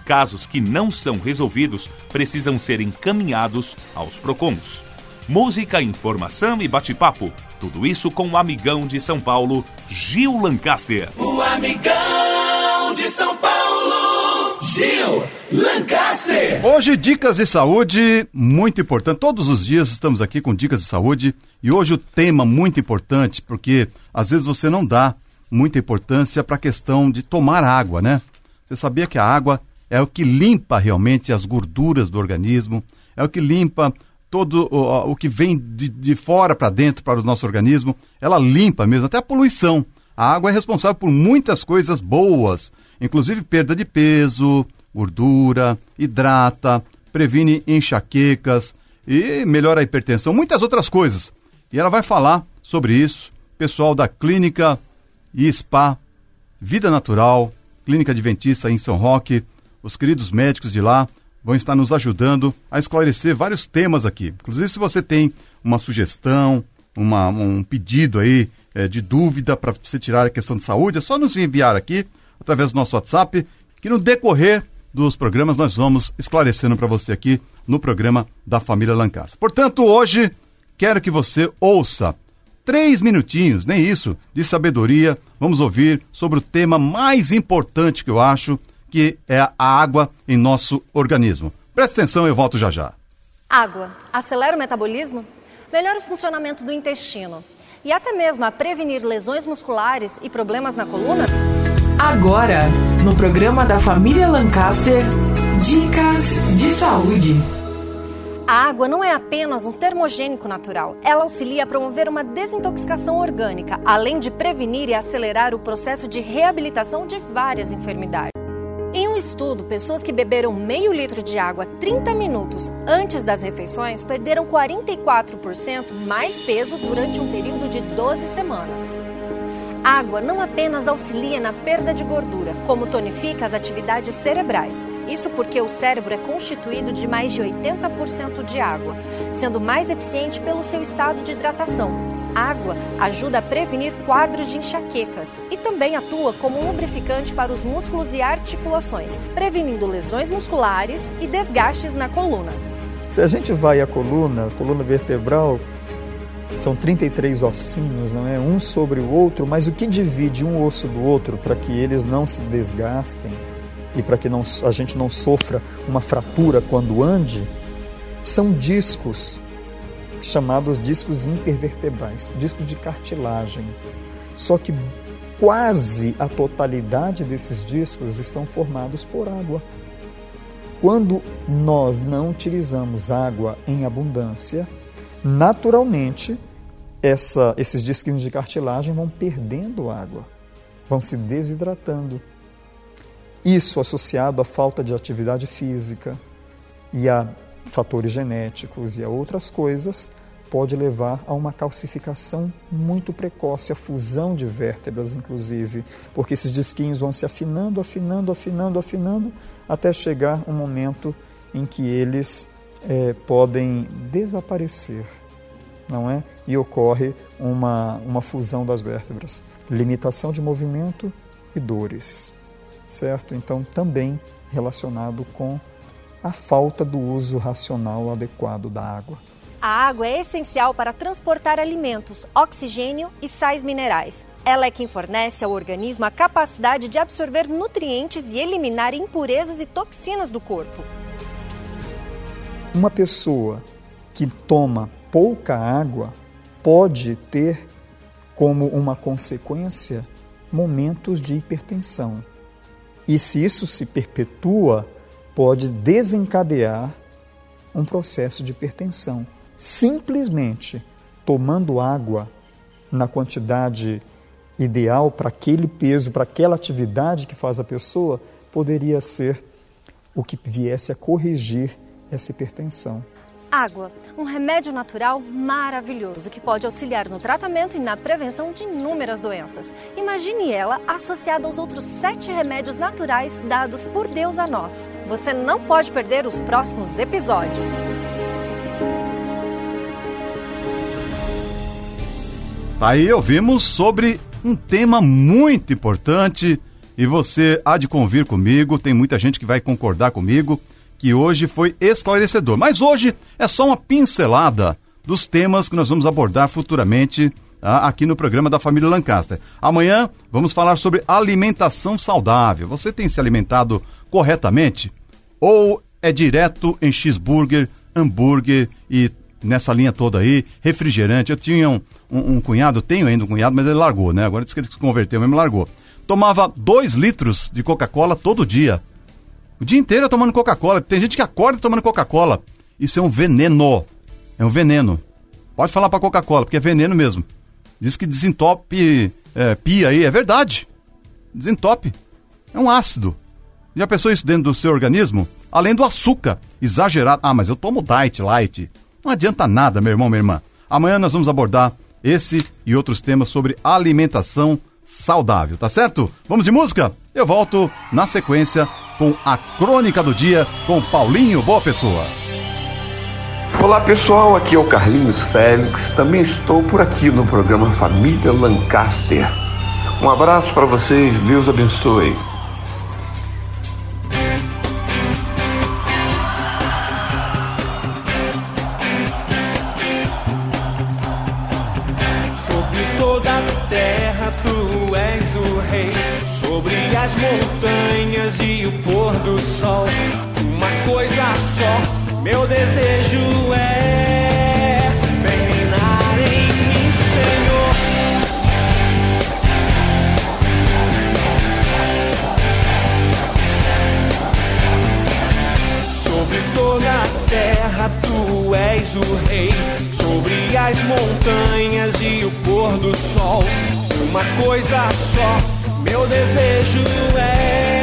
Casos que não são resolvidos precisam ser encaminhados aos PROCONs. música, informação e bate-papo. Tudo isso com o amigão de São Paulo, Gil Lancaster. O amigão de São Paulo, Gil Lancaster. Hoje, dicas de saúde, muito importante. Todos os dias estamos aqui com dicas de saúde. E hoje o tema muito importante, porque às vezes você não dá muita importância para a questão de tomar água, né? Você sabia que a água é o que limpa realmente as gorduras do organismo, é o que limpa todo o, o que vem de, de fora para dentro para o nosso organismo, ela limpa mesmo, até a poluição. A água é responsável por muitas coisas boas, inclusive perda de peso, gordura, hidrata, previne enxaquecas e melhora a hipertensão, muitas outras coisas. E ela vai falar sobre isso, pessoal da Clínica e Spa Vida Natural, Clínica Adventista em São Roque, os queridos médicos de lá vão estar nos ajudando a esclarecer vários temas aqui. Inclusive, se você tem uma sugestão, uma, um pedido aí é, de dúvida para você tirar a questão de saúde, é só nos enviar aqui através do nosso WhatsApp, que no decorrer dos programas nós vamos esclarecendo para você aqui no programa da família Lancaster. Portanto, hoje quero que você ouça três minutinhos, nem isso, de sabedoria. Vamos ouvir sobre o tema mais importante que eu acho que é a água em nosso organismo. Presta atenção, eu volto já já. Água acelera o metabolismo, melhora o funcionamento do intestino e até mesmo a prevenir lesões musculares e problemas na coluna? Agora, no programa da família Lancaster, Dicas de Saúde. A água não é apenas um termogênico natural. Ela auxilia a promover uma desintoxicação orgânica, além de prevenir e acelerar o processo de reabilitação de várias enfermidades. Em um estudo, pessoas que beberam meio litro de água 30 minutos antes das refeições perderam 44% mais peso durante um período de 12 semanas. Água não apenas auxilia na perda de gordura, como tonifica as atividades cerebrais. Isso porque o cérebro é constituído de mais de 80% de água, sendo mais eficiente pelo seu estado de hidratação água ajuda a prevenir quadros de enxaquecas e também atua como lubrificante para os músculos e articulações, prevenindo lesões musculares e desgastes na coluna. Se a gente vai à coluna, coluna vertebral, são 33 ossinhos, não é? Um sobre o outro, mas o que divide um osso do outro para que eles não se desgastem e para que não, a gente não sofra uma fratura quando ande, são discos chamados discos intervertebrais, discos de cartilagem. Só que quase a totalidade desses discos estão formados por água. Quando nós não utilizamos água em abundância, naturalmente essa, esses discos de cartilagem vão perdendo água, vão se desidratando. Isso associado à falta de atividade física e à fatores genéticos e a outras coisas, pode levar a uma calcificação muito precoce, a fusão de vértebras, inclusive, porque esses disquinhos vão se afinando, afinando, afinando, afinando, até chegar um momento em que eles é, podem desaparecer, não é? E ocorre uma, uma fusão das vértebras, limitação de movimento e dores, certo? Então, também relacionado com a falta do uso racional adequado da água. A água é essencial para transportar alimentos, oxigênio e sais minerais. Ela é quem fornece ao organismo a capacidade de absorver nutrientes e eliminar impurezas e toxinas do corpo. Uma pessoa que toma pouca água pode ter como uma consequência momentos de hipertensão. E se isso se perpetua, pode desencadear um processo de hipertensão. Simplesmente tomando água na quantidade ideal para aquele peso, para aquela atividade que faz a pessoa, poderia ser o que viesse a corrigir essa hipertensão. Água, um remédio natural maravilhoso que pode auxiliar no tratamento e na prevenção de inúmeras doenças. Imagine ela associada aos outros sete remédios naturais dados por Deus a nós. Você não pode perder os próximos episódios. Tá aí ouvimos sobre um tema muito importante e você há de convir comigo, tem muita gente que vai concordar comigo que hoje foi esclarecedor. Mas hoje é só uma pincelada dos temas que nós vamos abordar futuramente tá, aqui no programa da família Lancaster. Amanhã vamos falar sobre alimentação saudável. Você tem se alimentado corretamente? Ou é direto em cheeseburger, hambúrguer e nessa linha toda aí, refrigerante? Eu tinha um, um, um cunhado, tenho ainda um cunhado, mas ele largou, né? Agora disse que ele se converteu, mesmo largou. Tomava 2 litros de Coca-Cola todo dia. O dia inteiro tomando Coca-Cola. Tem gente que acorda tomando Coca-Cola. Isso é um veneno. É um veneno. Pode falar pra Coca-Cola, porque é veneno mesmo. Diz que desentope é, pia aí. É verdade. Desentope. É um ácido. Já pensou isso dentro do seu organismo? Além do açúcar exagerado. Ah, mas eu tomo diet light. Não adianta nada, meu irmão, minha irmã. Amanhã nós vamos abordar esse e outros temas sobre alimentação saudável, tá certo? Vamos de música? Eu volto na sequência com a crônica do dia com Paulinho Boa Pessoa. Olá pessoal, aqui é o Carlinhos Félix. Também estou por aqui no programa Família Lancaster. Um abraço para vocês, Deus abençoe. Sobre toda a terra tu és o rei, sobre as montanhas e o pôr do sol. Uma coisa só, meu desejo é reinar em mim, Senhor. Sobre toda a terra tu és o rei, sobre as montanhas e o pôr do sol. Uma coisa só, meu desejo é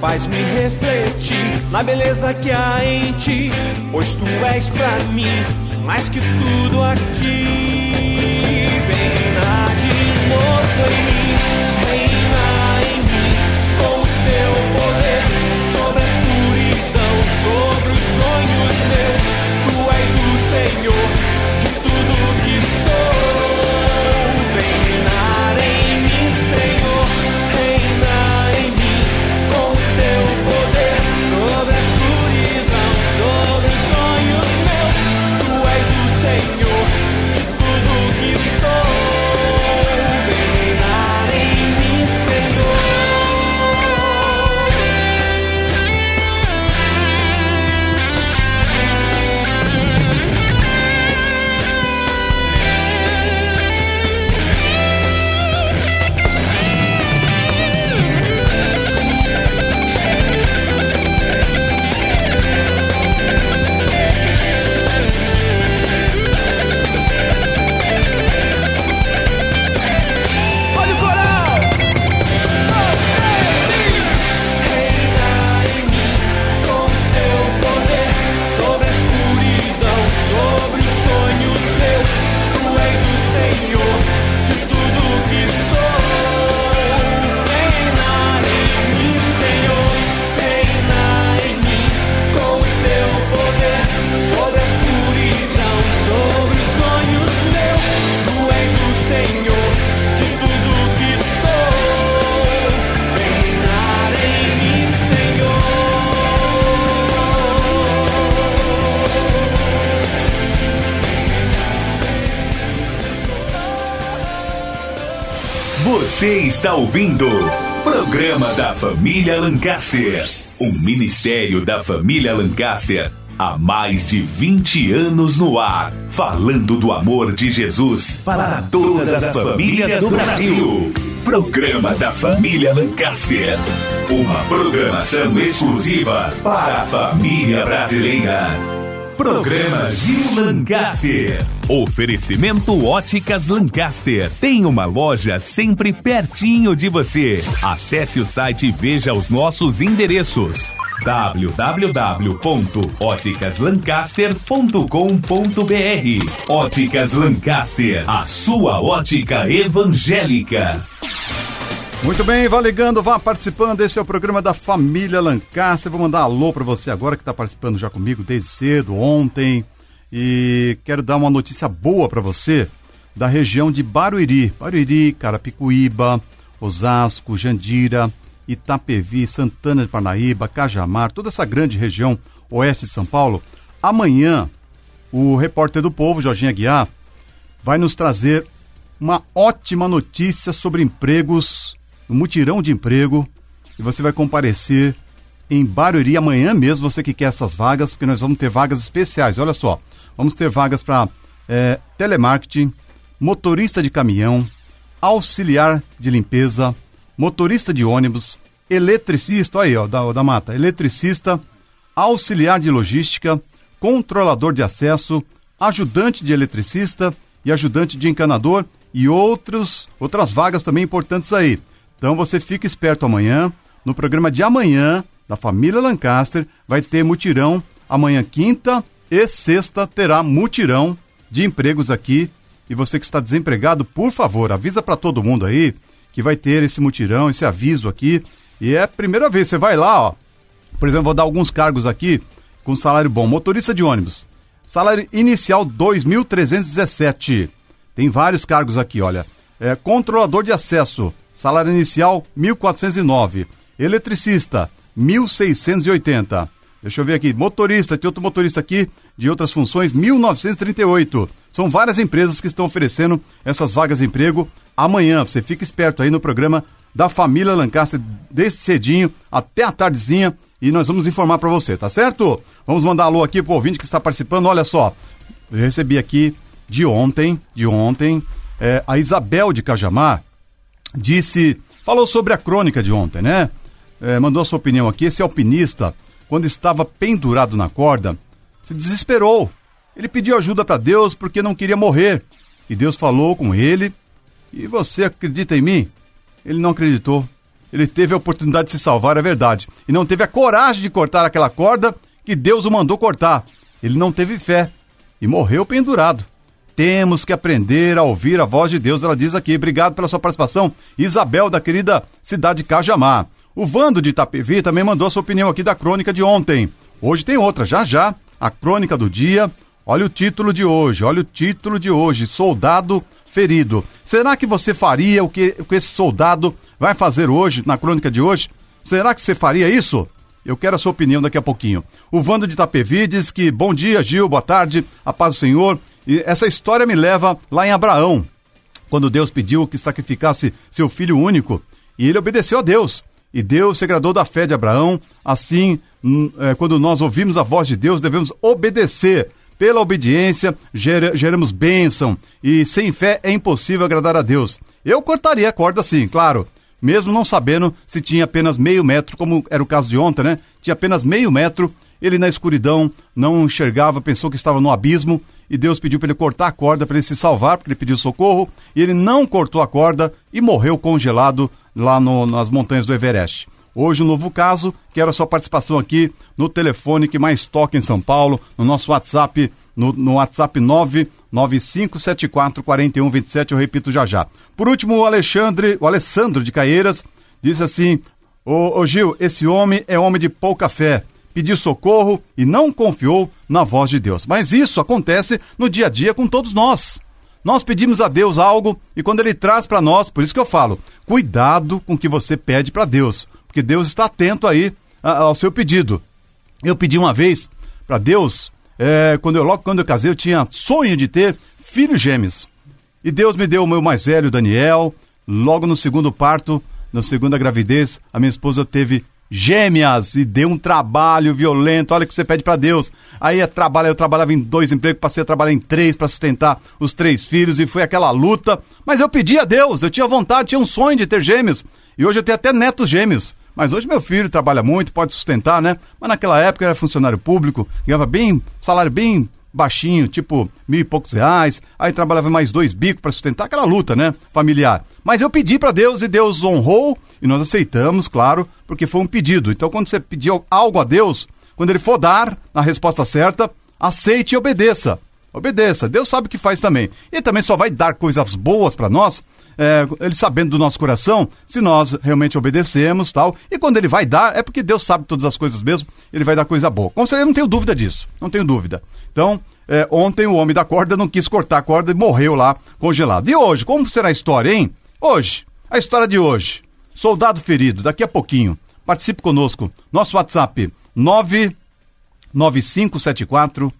faz-me refletir na beleza que há em ti, pois tu és pra mim mais que tudo aqui. Vem reinar de novo em Você está ouvindo Programa da Família Lancaster. Um ministério da família Lancaster. Há mais de 20 anos no ar, falando do amor de Jesus para todas as famílias do Brasil. Programa da Família Lancaster. Uma programação exclusiva para a família brasileira. Programa Gil Lancaster. Oferecimento Óticas Lancaster. Tem uma loja sempre pertinho de você. Acesse o site e veja os nossos endereços. www.óticaslancaster.com.br Óticas Lancaster, a sua ótica evangélica. Muito bem, vá ligando, vá participando. Esse é o programa da família Lancaster. Vou mandar alô para você agora que está participando já comigo desde cedo, ontem. E quero dar uma notícia boa para você da região de Barueri. Barueri, Carapicuíba, Osasco, Jandira, Itapevi, Santana de Parnaíba, Cajamar, toda essa grande região oeste de São Paulo. Amanhã, o repórter do povo, Jorginho Aguiar, vai nos trazer uma ótima notícia sobre empregos, um mutirão de emprego, e você vai comparecer em Barueri amanhã mesmo, você que quer essas vagas, porque nós vamos ter vagas especiais. Olha só, vamos ter vagas para é, telemarketing, motorista de caminhão, auxiliar de limpeza, motorista de ônibus, eletricista, aí ó, da, da mata, eletricista, auxiliar de logística, controlador de acesso, ajudante de eletricista e ajudante de encanador e outros, outras vagas também importantes aí. Então você fica esperto amanhã, no programa de amanhã da família Lancaster, vai ter mutirão amanhã quinta e sexta terá mutirão de empregos aqui. E você que está desempregado, por favor, avisa para todo mundo aí que vai ter esse mutirão, esse aviso aqui. E é a primeira vez, você vai lá, ó. Por exemplo, vou dar alguns cargos aqui com salário bom. Motorista de ônibus. Salário inicial 2.317. Tem vários cargos aqui, olha. É, controlador de acesso. Salário inicial 1.409. Eletricista 1.680. Deixa eu ver aqui. Motorista, tem outro motorista aqui de outras funções 1.938. São várias empresas que estão oferecendo essas vagas de emprego. Amanhã, você fica esperto aí no programa da família Lancaster, desde cedinho até a tardezinha, e nós vamos informar para você, tá certo? Vamos mandar alô aqui pro ouvinte que está participando. Olha só, eu recebi aqui de ontem, de ontem, é, a Isabel de Cajamar disse, falou sobre a crônica de ontem, né? É, mandou a sua opinião aqui. Esse alpinista, quando estava pendurado na corda, se desesperou. Ele pediu ajuda para Deus porque não queria morrer. E Deus falou com ele. E você acredita em mim? Ele não acreditou. Ele teve a oportunidade de se salvar, é verdade. E não teve a coragem de cortar aquela corda que Deus o mandou cortar. Ele não teve fé e morreu pendurado. Temos que aprender a ouvir a voz de Deus, ela diz aqui. Obrigado pela sua participação, Isabel, da querida cidade de Cajamar. O Vando de Itapevi também mandou sua opinião aqui da crônica de ontem. Hoje tem outra, já já, a crônica do dia. Olha o título de hoje, olha o título de hoje: Soldado ferido. Será que você faria o que, o que esse soldado vai fazer hoje, na crônica de hoje? Será que você faria isso? Eu quero a sua opinião daqui a pouquinho. O Vando de Itapevi diz que, bom dia, Gil, boa tarde, a paz do Senhor. E essa história me leva lá em Abraão, quando Deus pediu que sacrificasse seu filho único, e ele obedeceu a Deus. E Deus se agradou da fé de Abraão. Assim, hum, é, quando nós ouvimos a voz de Deus, devemos obedecer. Pela obediência, ger geramos bênção. E sem fé é impossível agradar a Deus. Eu cortaria a corda sim, claro. Mesmo não sabendo se tinha apenas meio metro, como era o caso de ontem, né? Tinha apenas meio metro. Ele na escuridão não enxergava, pensou que estava no abismo e Deus pediu para ele cortar a corda para ele se salvar, porque ele pediu socorro, e ele não cortou a corda e morreu congelado lá no, nas montanhas do Everest. Hoje um novo caso, quero a sua participação aqui no telefone que mais toca em São Paulo, no nosso WhatsApp, no, no WhatsApp 995744127, eu repito já já. Por último, o Alexandre, o Alessandro de Caieiras, disse assim: Ô, ô Gil, esse homem é homem de pouca fé. Pediu socorro e não confiou na voz de Deus. Mas isso acontece no dia a dia com todos nós. Nós pedimos a Deus algo e quando ele traz para nós, por isso que eu falo, cuidado com o que você pede para Deus, porque Deus está atento aí ao seu pedido. Eu pedi uma vez para Deus, é, quando eu logo quando eu casei, eu tinha sonho de ter filhos gêmeos. E Deus me deu o meu mais velho, Daniel. Logo no segundo parto, na segunda gravidez, a minha esposa teve gêmeas e deu um trabalho violento. Olha o que você pede para Deus. Aí é eu trabalhava em dois empregos, passei a trabalhar em três para sustentar os três filhos e foi aquela luta. Mas eu pedi a Deus, eu tinha vontade, tinha um sonho de ter gêmeos. E hoje eu tenho até netos gêmeos. Mas hoje meu filho trabalha muito, pode sustentar, né? Mas naquela época era funcionário público, ganhava bem, salário bem baixinho, tipo mil e poucos reais. Aí trabalhava mais dois bicos para sustentar aquela luta, né? Familiar. Mas eu pedi para Deus e Deus honrou e nós aceitamos, claro, porque foi um pedido. Então, quando você pedir algo a Deus, quando ele for dar a resposta certa, aceite e obedeça. Obedeça. Deus sabe o que faz também. E também só vai dar coisas boas para nós, é, ele sabendo do nosso coração, se nós realmente obedecemos tal. E quando ele vai dar, é porque Deus sabe todas as coisas mesmo, ele vai dar coisa boa. Com certeza, não tenho dúvida disso. Não tenho dúvida. Então, é, ontem o homem da corda não quis cortar a corda e morreu lá congelado. E hoje, como será a história, hein? Hoje, a história de hoje. Soldado ferido, daqui a pouquinho. Participe conosco. Nosso WhatsApp 99574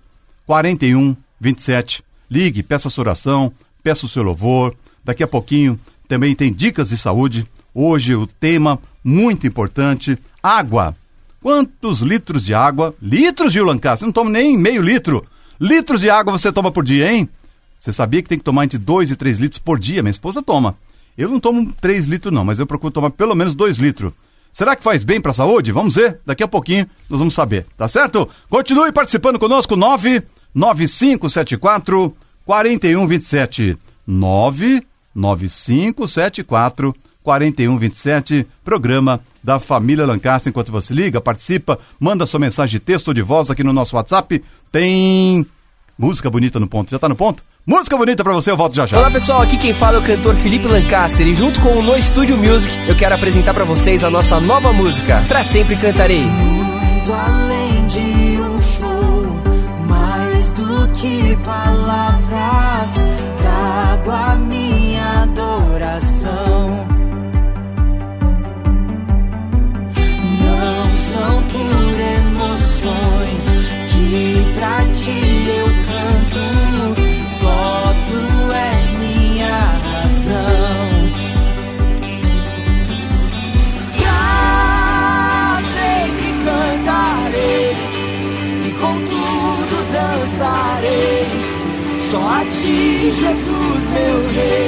4127. Ligue, peça sua oração, peça o seu louvor. Daqui a pouquinho também tem dicas de saúde. Hoje o tema muito importante: água. Quantos litros de água? Litros Lancaster, você não toma nem meio litro. Litros de água você toma por dia, hein? Você sabia que tem que tomar entre 2 e 3 litros por dia? Minha esposa toma. Eu não tomo 3 litros, não, mas eu procuro tomar pelo menos 2 litros. Será que faz bem para a saúde? Vamos ver. Daqui a pouquinho nós vamos saber, tá certo? Continue participando conosco, 99574 4127. 99574 4127. Programa da família Lancaster. Enquanto você liga, participa, manda sua mensagem de texto ou de voz aqui no nosso WhatsApp. Tem música bonita no ponto. Já tá no ponto? Música bonita pra você, eu volto já já. Olá pessoal, aqui quem fala é o cantor Felipe Lancaster e junto com o No Studio Music eu quero apresentar pra vocês a nossa nova música, Pra Sempre Cantarei. Muito além de um show, mais do que palavras, trago a minha adoração. Jesus, meu rei.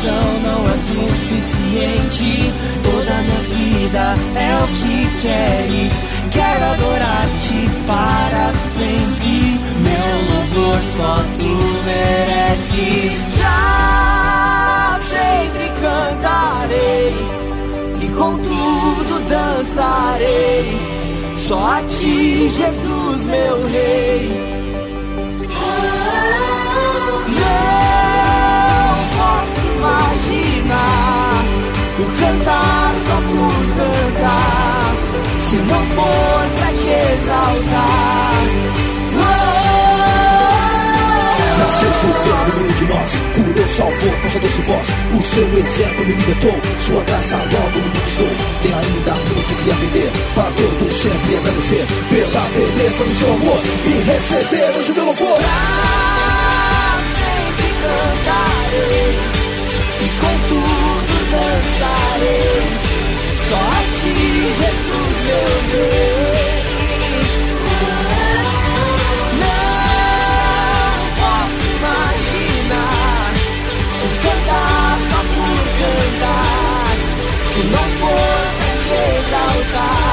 Não é suficiente, toda minha vida é o que queres. Quero adorar-te para sempre, meu louvor só tu mereces. Pra sempre cantarei e com tudo dançarei. Só a ti, Jesus, meu rei. Cantar só por cantar, se não for pra te exaltar. Nasceu no meio de nós, curou, salvou com sua doce voz. O seu exemplo me libertou, sua graça logo me conquistou. Tem ainda muito que aprender, para todos sempre agradecer pela beleza do seu amor e receber hoje meu louvor. sempre cantarei e com tudo dançarei. Só a ti, Jesus, meu rei. Não posso imaginar o cantar só por cantar, se não for pra te exaltar.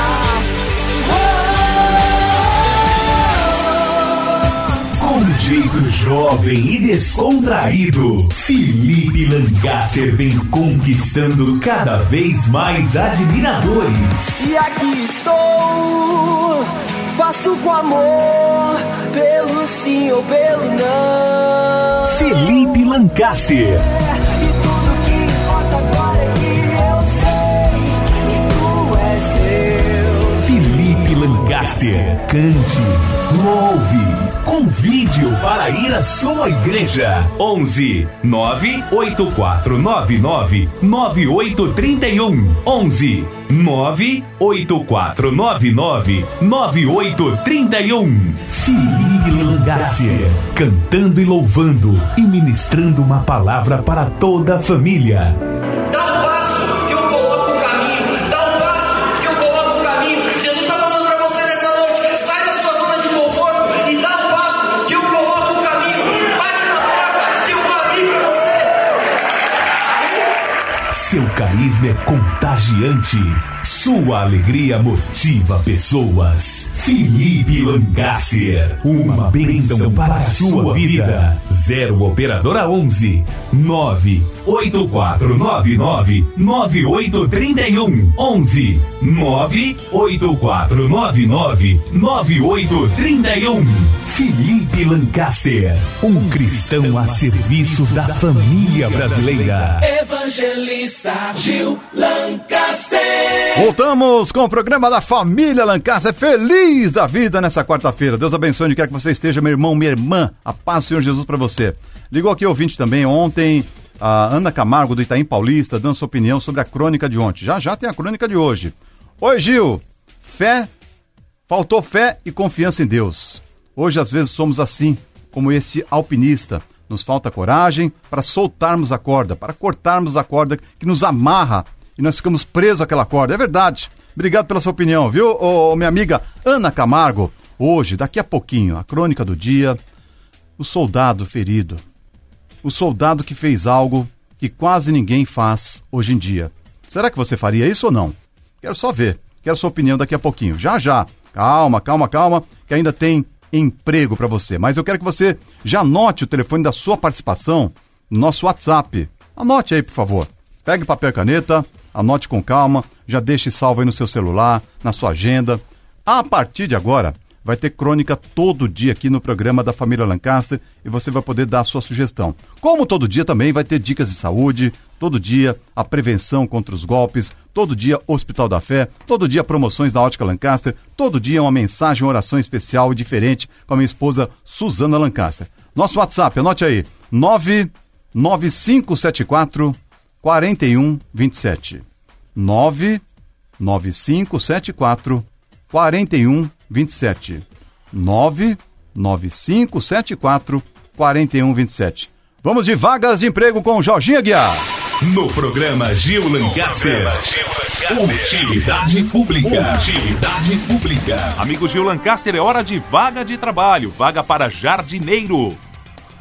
Jovem e descontraído, Felipe Lancaster vem conquistando cada vez mais admiradores. E aqui estou, faço com amor, pelo sim ou pelo não. Felipe Lancaster. E tudo que importa agora é que eu sei que tu és Deus. Felipe Lancaster. Cante, Louve. Convide-o para ir à sua igreja. 11 98499 9831. 11 98499 9831. Felipe Langácia. Cantando e louvando e ministrando uma palavra para toda a família. Carisma é contagiante. Sua alegria motiva pessoas. Felipe Lancaster. Uma bênção para a sua vida. Zero Operadora 11 98499 9831 11 98499 9831 Felipe Lancaster. Um cristão a serviço da família brasileira. Evangelista Gil Lancaster. Voltamos com o programa da família Lancaster. Feliz da vida nessa quarta-feira. Deus abençoe onde quer que você esteja, meu irmão, minha irmã. A paz do Senhor Jesus para você. Ligou aqui ouvinte também ontem. A Ana Camargo do Itaim Paulista dando sua opinião sobre a crônica de ontem. Já já tem a crônica de hoje. Oi, Gil. Fé. Faltou fé e confiança em Deus. Hoje, às vezes, somos assim, como esse alpinista. Nos falta coragem para soltarmos a corda, para cortarmos a corda que nos amarra e nós ficamos presos àquela corda. É verdade. Obrigado pela sua opinião, viu, ô, minha amiga Ana Camargo? Hoje, daqui a pouquinho, a crônica do dia, o soldado ferido. O soldado que fez algo que quase ninguém faz hoje em dia. Será que você faria isso ou não? Quero só ver. Quero sua opinião daqui a pouquinho. Já, já. Calma, calma, calma, que ainda tem emprego para você. Mas eu quero que você já anote o telefone da sua participação no nosso WhatsApp. Anote aí, por favor. Pegue papel e caneta, anote com calma, já deixe salvo aí no seu celular, na sua agenda. A partir de agora, vai ter crônica todo dia aqui no programa da família Lancaster e você vai poder dar a sua sugestão. Como todo dia também vai ter dicas de saúde, todo dia a prevenção contra os golpes, todo dia Hospital da Fé, todo dia promoções da Ótica Lancaster, todo dia uma mensagem, uma oração especial e diferente com a minha esposa Suzana Lancaster. Nosso WhatsApp, anote aí, 99574 4127. 99574 4127. 99574 4127. Vamos de vagas de emprego com Jorginho Aguiar. No programa Gil Lancaster. Utilidade pública. Utilidade pública. Amigo Gil Lancaster, é hora de vaga de trabalho. Vaga para jardineiro.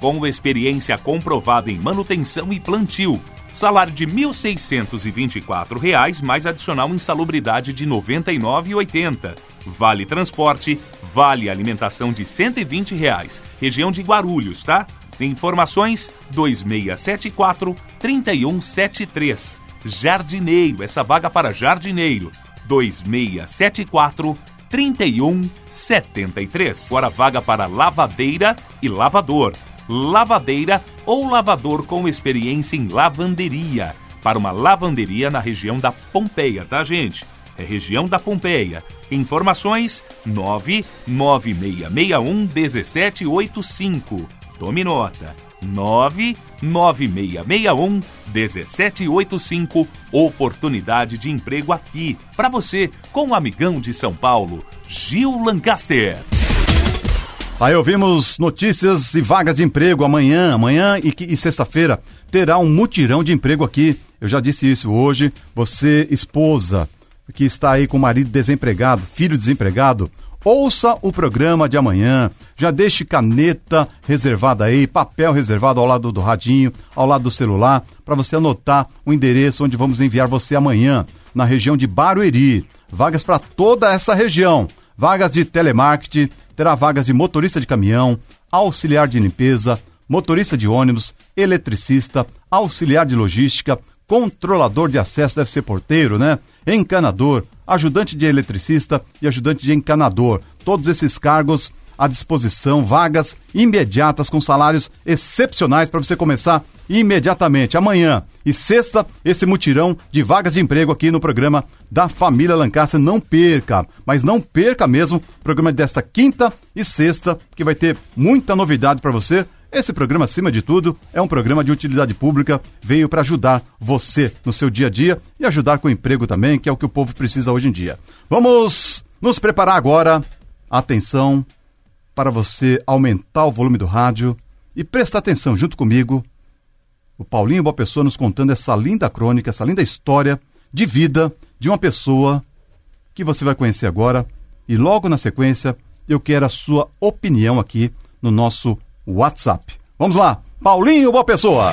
Com experiência comprovada em manutenção e plantio. Salário de 1.624 reais, mais adicional insalubridade de R$ 99,80. Vale transporte, vale alimentação de 120 reais. região de Guarulhos, tá? Informações 2674 3173. Jardineiro, essa vaga para jardineiro. 2674 3173. Agora vaga para lavadeira e lavador. Lavadeira ou lavador com experiência em lavanderia. Para uma lavanderia na região da Pompeia, tá, gente? É região da Pompeia. Informações 99661 1785. Tome nota. 99661 1785. Oportunidade de emprego aqui. Para você, com o amigão de São Paulo, Gil Lancaster. Aí ouvimos notícias e vagas de emprego amanhã, amanhã e, e sexta-feira terá um mutirão de emprego aqui. Eu já disse isso hoje. Você, esposa, que está aí com o marido desempregado, filho desempregado, ouça o programa de amanhã. Já deixe caneta reservada aí, papel reservado ao lado do radinho, ao lado do celular, para você anotar o endereço onde vamos enviar você amanhã, na região de Barueri. Vagas para toda essa região. Vagas de telemarketing, terá vagas de motorista de caminhão, auxiliar de limpeza, motorista de ônibus, eletricista, auxiliar de logística, controlador de acesso, deve ser porteiro, né? Encanador, ajudante de eletricista e ajudante de encanador. Todos esses cargos à disposição, vagas imediatas com salários excepcionais para você começar imediatamente, amanhã. e sexta, esse mutirão de vagas de emprego aqui no programa da Família Lancaster. Não perca, mas não perca mesmo o programa desta quinta e sexta, que vai ter muita novidade para você. Esse programa, acima de tudo, é um programa de utilidade pública, veio para ajudar você no seu dia a dia e ajudar com o emprego também, que é o que o povo precisa hoje em dia. Vamos nos preparar agora. Atenção para você aumentar o volume do rádio e prestar atenção junto comigo. O Paulinho Boa Pessoa nos contando essa linda crônica, essa linda história de vida de uma pessoa que você vai conhecer agora. E logo na sequência, eu quero a sua opinião aqui no nosso WhatsApp. Vamos lá, Paulinho Boa Pessoa.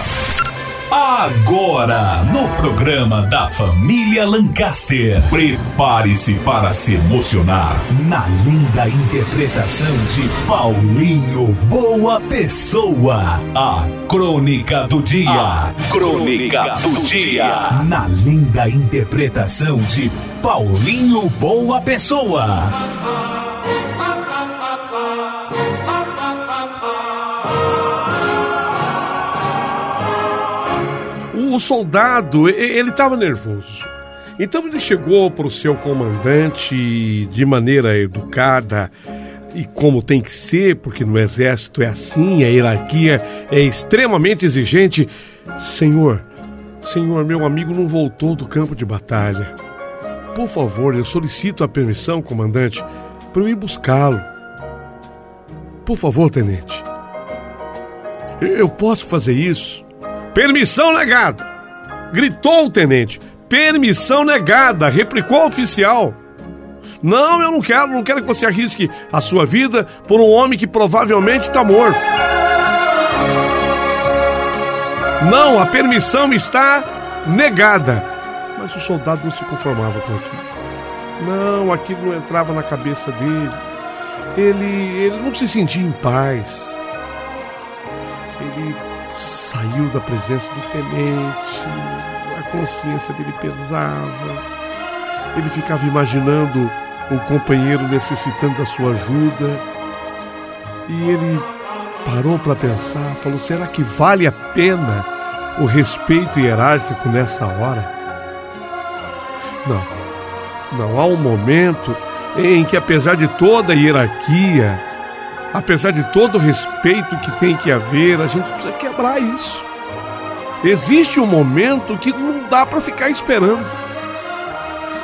Agora, no programa da família Lancaster, prepare-se para se emocionar na linda interpretação de Paulinho Boa Pessoa. A crônica do dia. A crônica do dia. Na linda interpretação de Paulinho Boa Pessoa. O soldado, ele estava nervoso. Então ele chegou para o seu comandante de maneira educada e como tem que ser, porque no exército é assim, a hierarquia é extremamente exigente. Senhor, senhor, meu amigo não voltou do campo de batalha. Por favor, eu solicito a permissão, comandante, para eu ir buscá-lo. Por favor, tenente. Eu posso fazer isso? Permissão negada! Gritou o tenente. Permissão negada! Replicou o oficial. Não, eu não quero, não quero que você arrisque a sua vida por um homem que provavelmente está morto. Não, a permissão está negada. Mas o soldado não se conformava com aquilo. Não, aquilo não entrava na cabeça dele. Ele, ele não se sentia em paz. Ele saiu da presença do tenente, a consciência dele pesava, ele ficava imaginando o companheiro necessitando da sua ajuda. E ele parou para pensar, falou: será que vale a pena o respeito hierárquico nessa hora? Não, não há um momento em que, apesar de toda a hierarquia, apesar de todo o respeito que tem que haver, a gente precisa quebrar isso. Existe um momento que não dá para ficar esperando.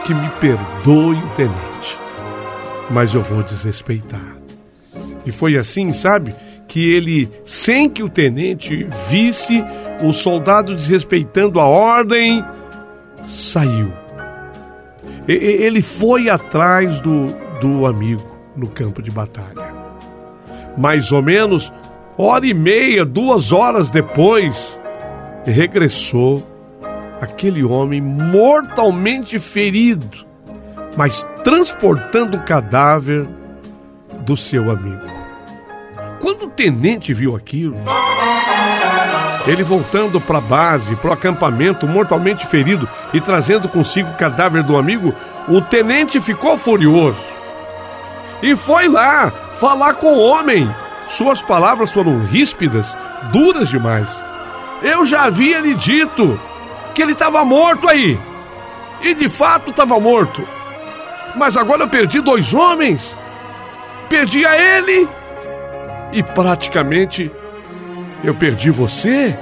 Que me perdoe o tenente, mas eu vou desrespeitar. E foi assim, sabe, que ele, sem que o tenente visse o soldado desrespeitando a ordem, saiu. Ele foi atrás do, do amigo no campo de batalha mais ou menos hora e meia, duas horas depois, regressou aquele homem mortalmente ferido, mas transportando o cadáver do seu amigo. Quando o tenente viu aquilo, ele voltando para a base, para o acampamento, mortalmente ferido e trazendo consigo o cadáver do amigo, o tenente ficou furioso e foi lá falar com o homem. Suas palavras foram ríspidas, duras demais. Eu já havia lhe dito que ele estava morto aí. E de fato estava morto. Mas agora eu perdi dois homens. Perdi a ele. E praticamente eu perdi você.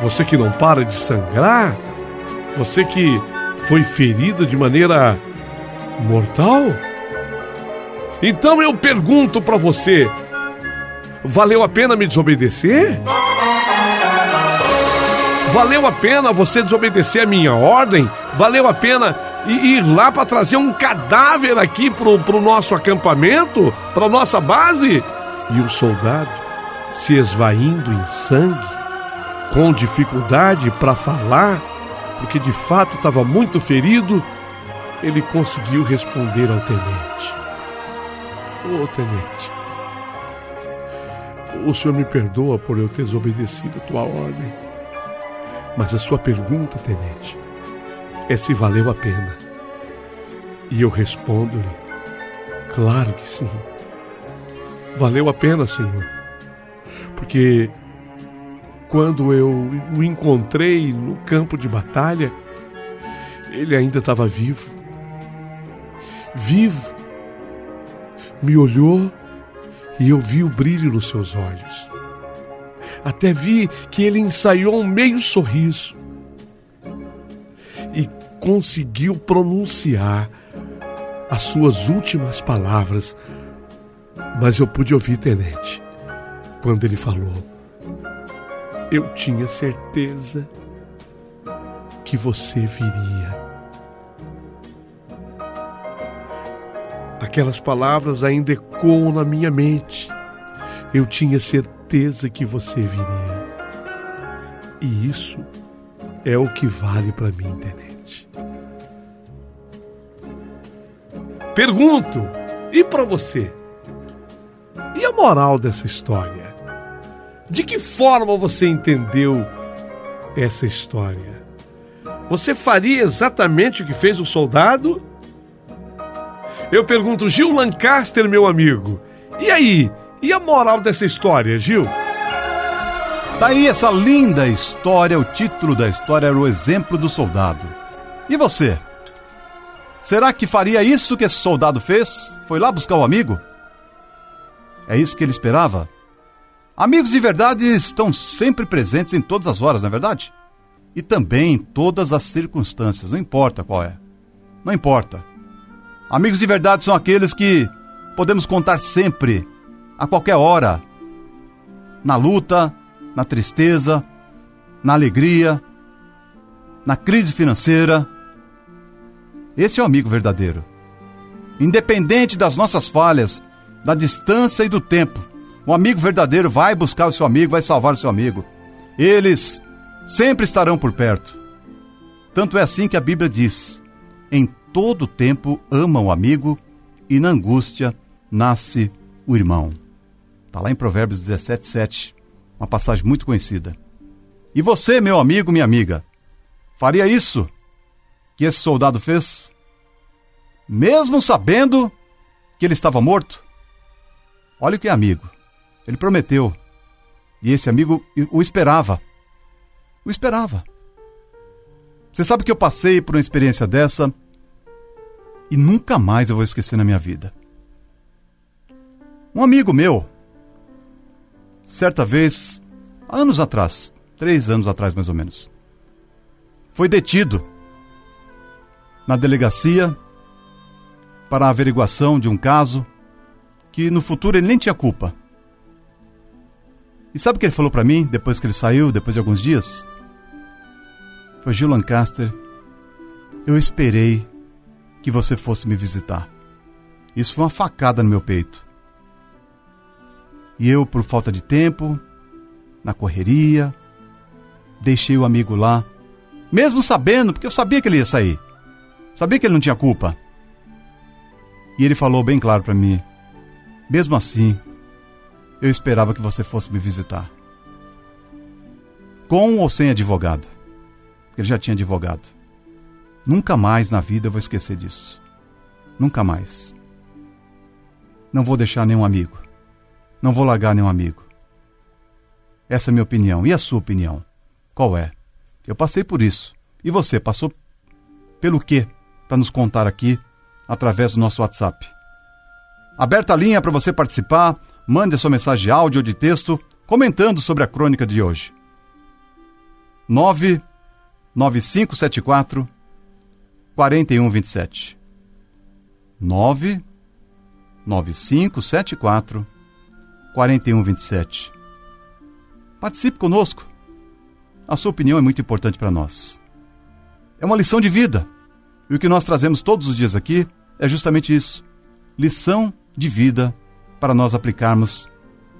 Você que não para de sangrar. Você que foi ferida de maneira mortal. Então eu pergunto para você: valeu a pena me desobedecer? Valeu a pena você desobedecer a minha ordem? Valeu a pena ir lá para trazer um cadáver aqui pro, pro nosso acampamento, para nossa base? E o soldado, se esvaindo em sangue, com dificuldade para falar, porque de fato estava muito ferido, ele conseguiu responder ao tenente. Ô, tenente, o senhor me perdoa por eu ter desobedecido a tua ordem. Mas a sua pergunta, tenente, é se valeu a pena. E eu respondo-lhe: claro que sim. Valeu a pena, senhor. Porque quando eu o encontrei no campo de batalha, ele ainda estava vivo. Vivo. Me olhou e eu vi o brilho nos seus olhos. Até vi que ele ensaiou um meio sorriso e conseguiu pronunciar as suas últimas palavras. Mas eu pude ouvir, tenente, quando ele falou: Eu tinha certeza que você viria. Aquelas palavras ainda ecoam na minha mente. Eu tinha certeza que você viria. E isso é o que vale para mim, tenente. Pergunto, e para você? E a moral dessa história? De que forma você entendeu essa história? Você faria exatamente o que fez o soldado? Eu pergunto, Gil Lancaster, meu amigo. E aí? E a moral dessa história, Gil? Daí tá essa linda história, o título da história era o exemplo do soldado. E você? Será que faria isso que esse soldado fez? Foi lá buscar o amigo? É isso que ele esperava? Amigos de verdade estão sempre presentes em todas as horas, não é verdade? E também em todas as circunstâncias, não importa qual é. Não importa. Amigos de verdade são aqueles que podemos contar sempre, a qualquer hora, na luta, na tristeza, na alegria, na crise financeira. Esse é o amigo verdadeiro. Independente das nossas falhas, da distância e do tempo, o amigo verdadeiro vai buscar o seu amigo, vai salvar o seu amigo. Eles sempre estarão por perto. Tanto é assim que a Bíblia diz: em todo tempo ama o amigo e na angústia nasce o irmão. Está lá em Provérbios 17, 7, uma passagem muito conhecida. E você, meu amigo, minha amiga, faria isso que esse soldado fez? Mesmo sabendo que ele estava morto? Olha o que é amigo. Ele prometeu. E esse amigo o esperava. O esperava. Você sabe que eu passei por uma experiência dessa e nunca mais eu vou esquecer na minha vida. Um amigo meu, certa vez, anos atrás, três anos atrás mais ou menos, foi detido na delegacia para a averiguação de um caso que no futuro ele nem tinha culpa. E sabe o que ele falou para mim depois que ele saiu, depois de alguns dias? Foi Gil Lancaster. Eu esperei que você fosse me visitar. Isso foi uma facada no meu peito. E eu, por falta de tempo, na correria, deixei o amigo lá, mesmo sabendo, porque eu sabia que ele ia sair. Sabia que ele não tinha culpa. E ele falou bem claro para mim: mesmo assim, eu esperava que você fosse me visitar. Com ou sem advogado. Ele já tinha advogado. Nunca mais na vida eu vou esquecer disso. Nunca mais. Não vou deixar nenhum amigo. Não vou largar nenhum amigo. Essa é a minha opinião. E a sua opinião? Qual é? Eu passei por isso. E você passou pelo quê? Para nos contar aqui através do nosso WhatsApp. Aberta a linha para você participar. Mande a sua mensagem de áudio ou de texto comentando sobre a crônica de hoje. 99574 4127. 9 9574 4127. Participe conosco. A sua opinião é muito importante para nós. É uma lição de vida. E o que nós trazemos todos os dias aqui é justamente isso: lição de vida para nós aplicarmos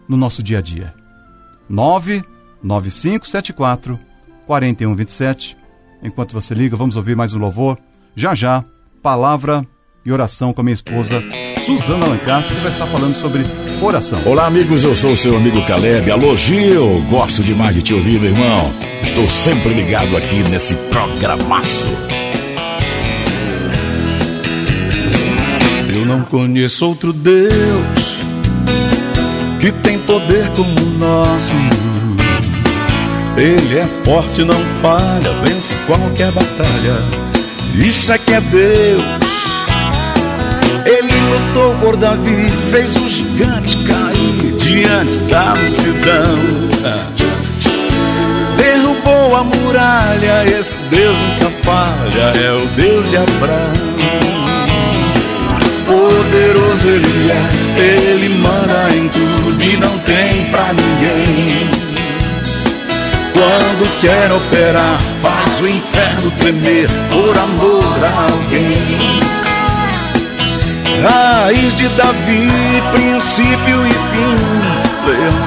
no nosso dia a dia. 99574 4127. Enquanto você liga, vamos ouvir mais um louvor já já, palavra e oração com a minha esposa Suzana Lancaster, que vai estar falando sobre oração. Olá, amigos, eu sou o seu amigo Caleb. Alô, Gil, gosto demais de te ouvir, meu irmão. Estou sempre ligado aqui nesse programaço. Eu não conheço outro Deus que tem poder como o nosso. Ele é forte, não falha, vence qualquer batalha. Isso é que é Deus. Ele lutou por Davi, fez o gigante cair diante da multidão. Derrubou a muralha, esse Deus nunca falha, é o Deus de Abraão. Poderoso ele é, ele manda em tudo e não tem pra ninguém. Quando quer operar, faz o inferno tremer por amor a alguém. Raiz de Davi, princípio e fim, leão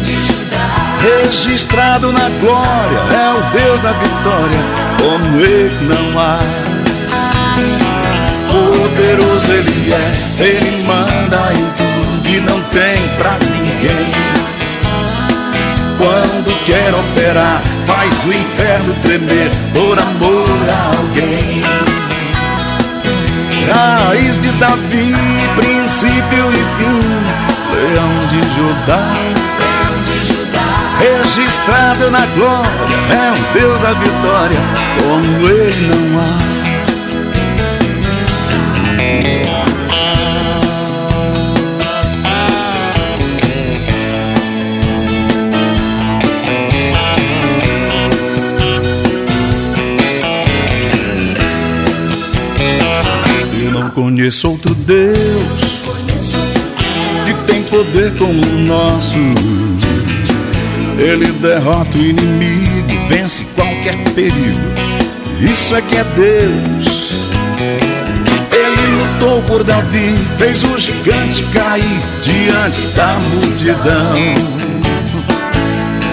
de Judá. Registrado na glória, é o Deus da vitória, como ele não há. Poderoso ele é, ele manda em tudo e não tem pra ninguém. Quando quer operar, faz o inferno tremer por amor a alguém. Raiz de Davi, princípio e fim, leão de Judá. Registrado na glória, é um Deus da vitória, como ele não há. Conheço outro Deus que tem poder como o nosso. Ele derrota o inimigo, vence qualquer perigo. Isso é que é Deus. Ele lutou por Davi, fez o gigante cair diante da multidão.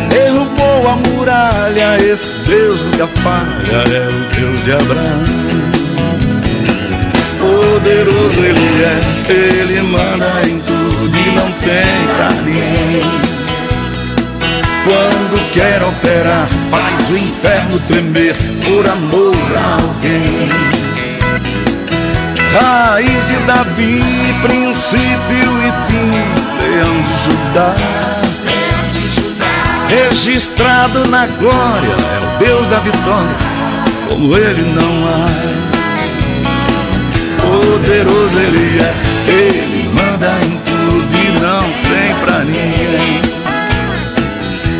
Derrubou a muralha, esse Deus nunca falha, é o Deus de Abraão. Poderoso ele é, ele manda em tudo e não tem ninguém. Quando quer operar, faz o inferno tremer por amor a alguém. Raiz de Davi, princípio e fim, leão de Judá. Registrado na glória, é o Deus da vitória, como ele não há. Poderoso ele é, ele manda em tudo e não tem pra ninguém.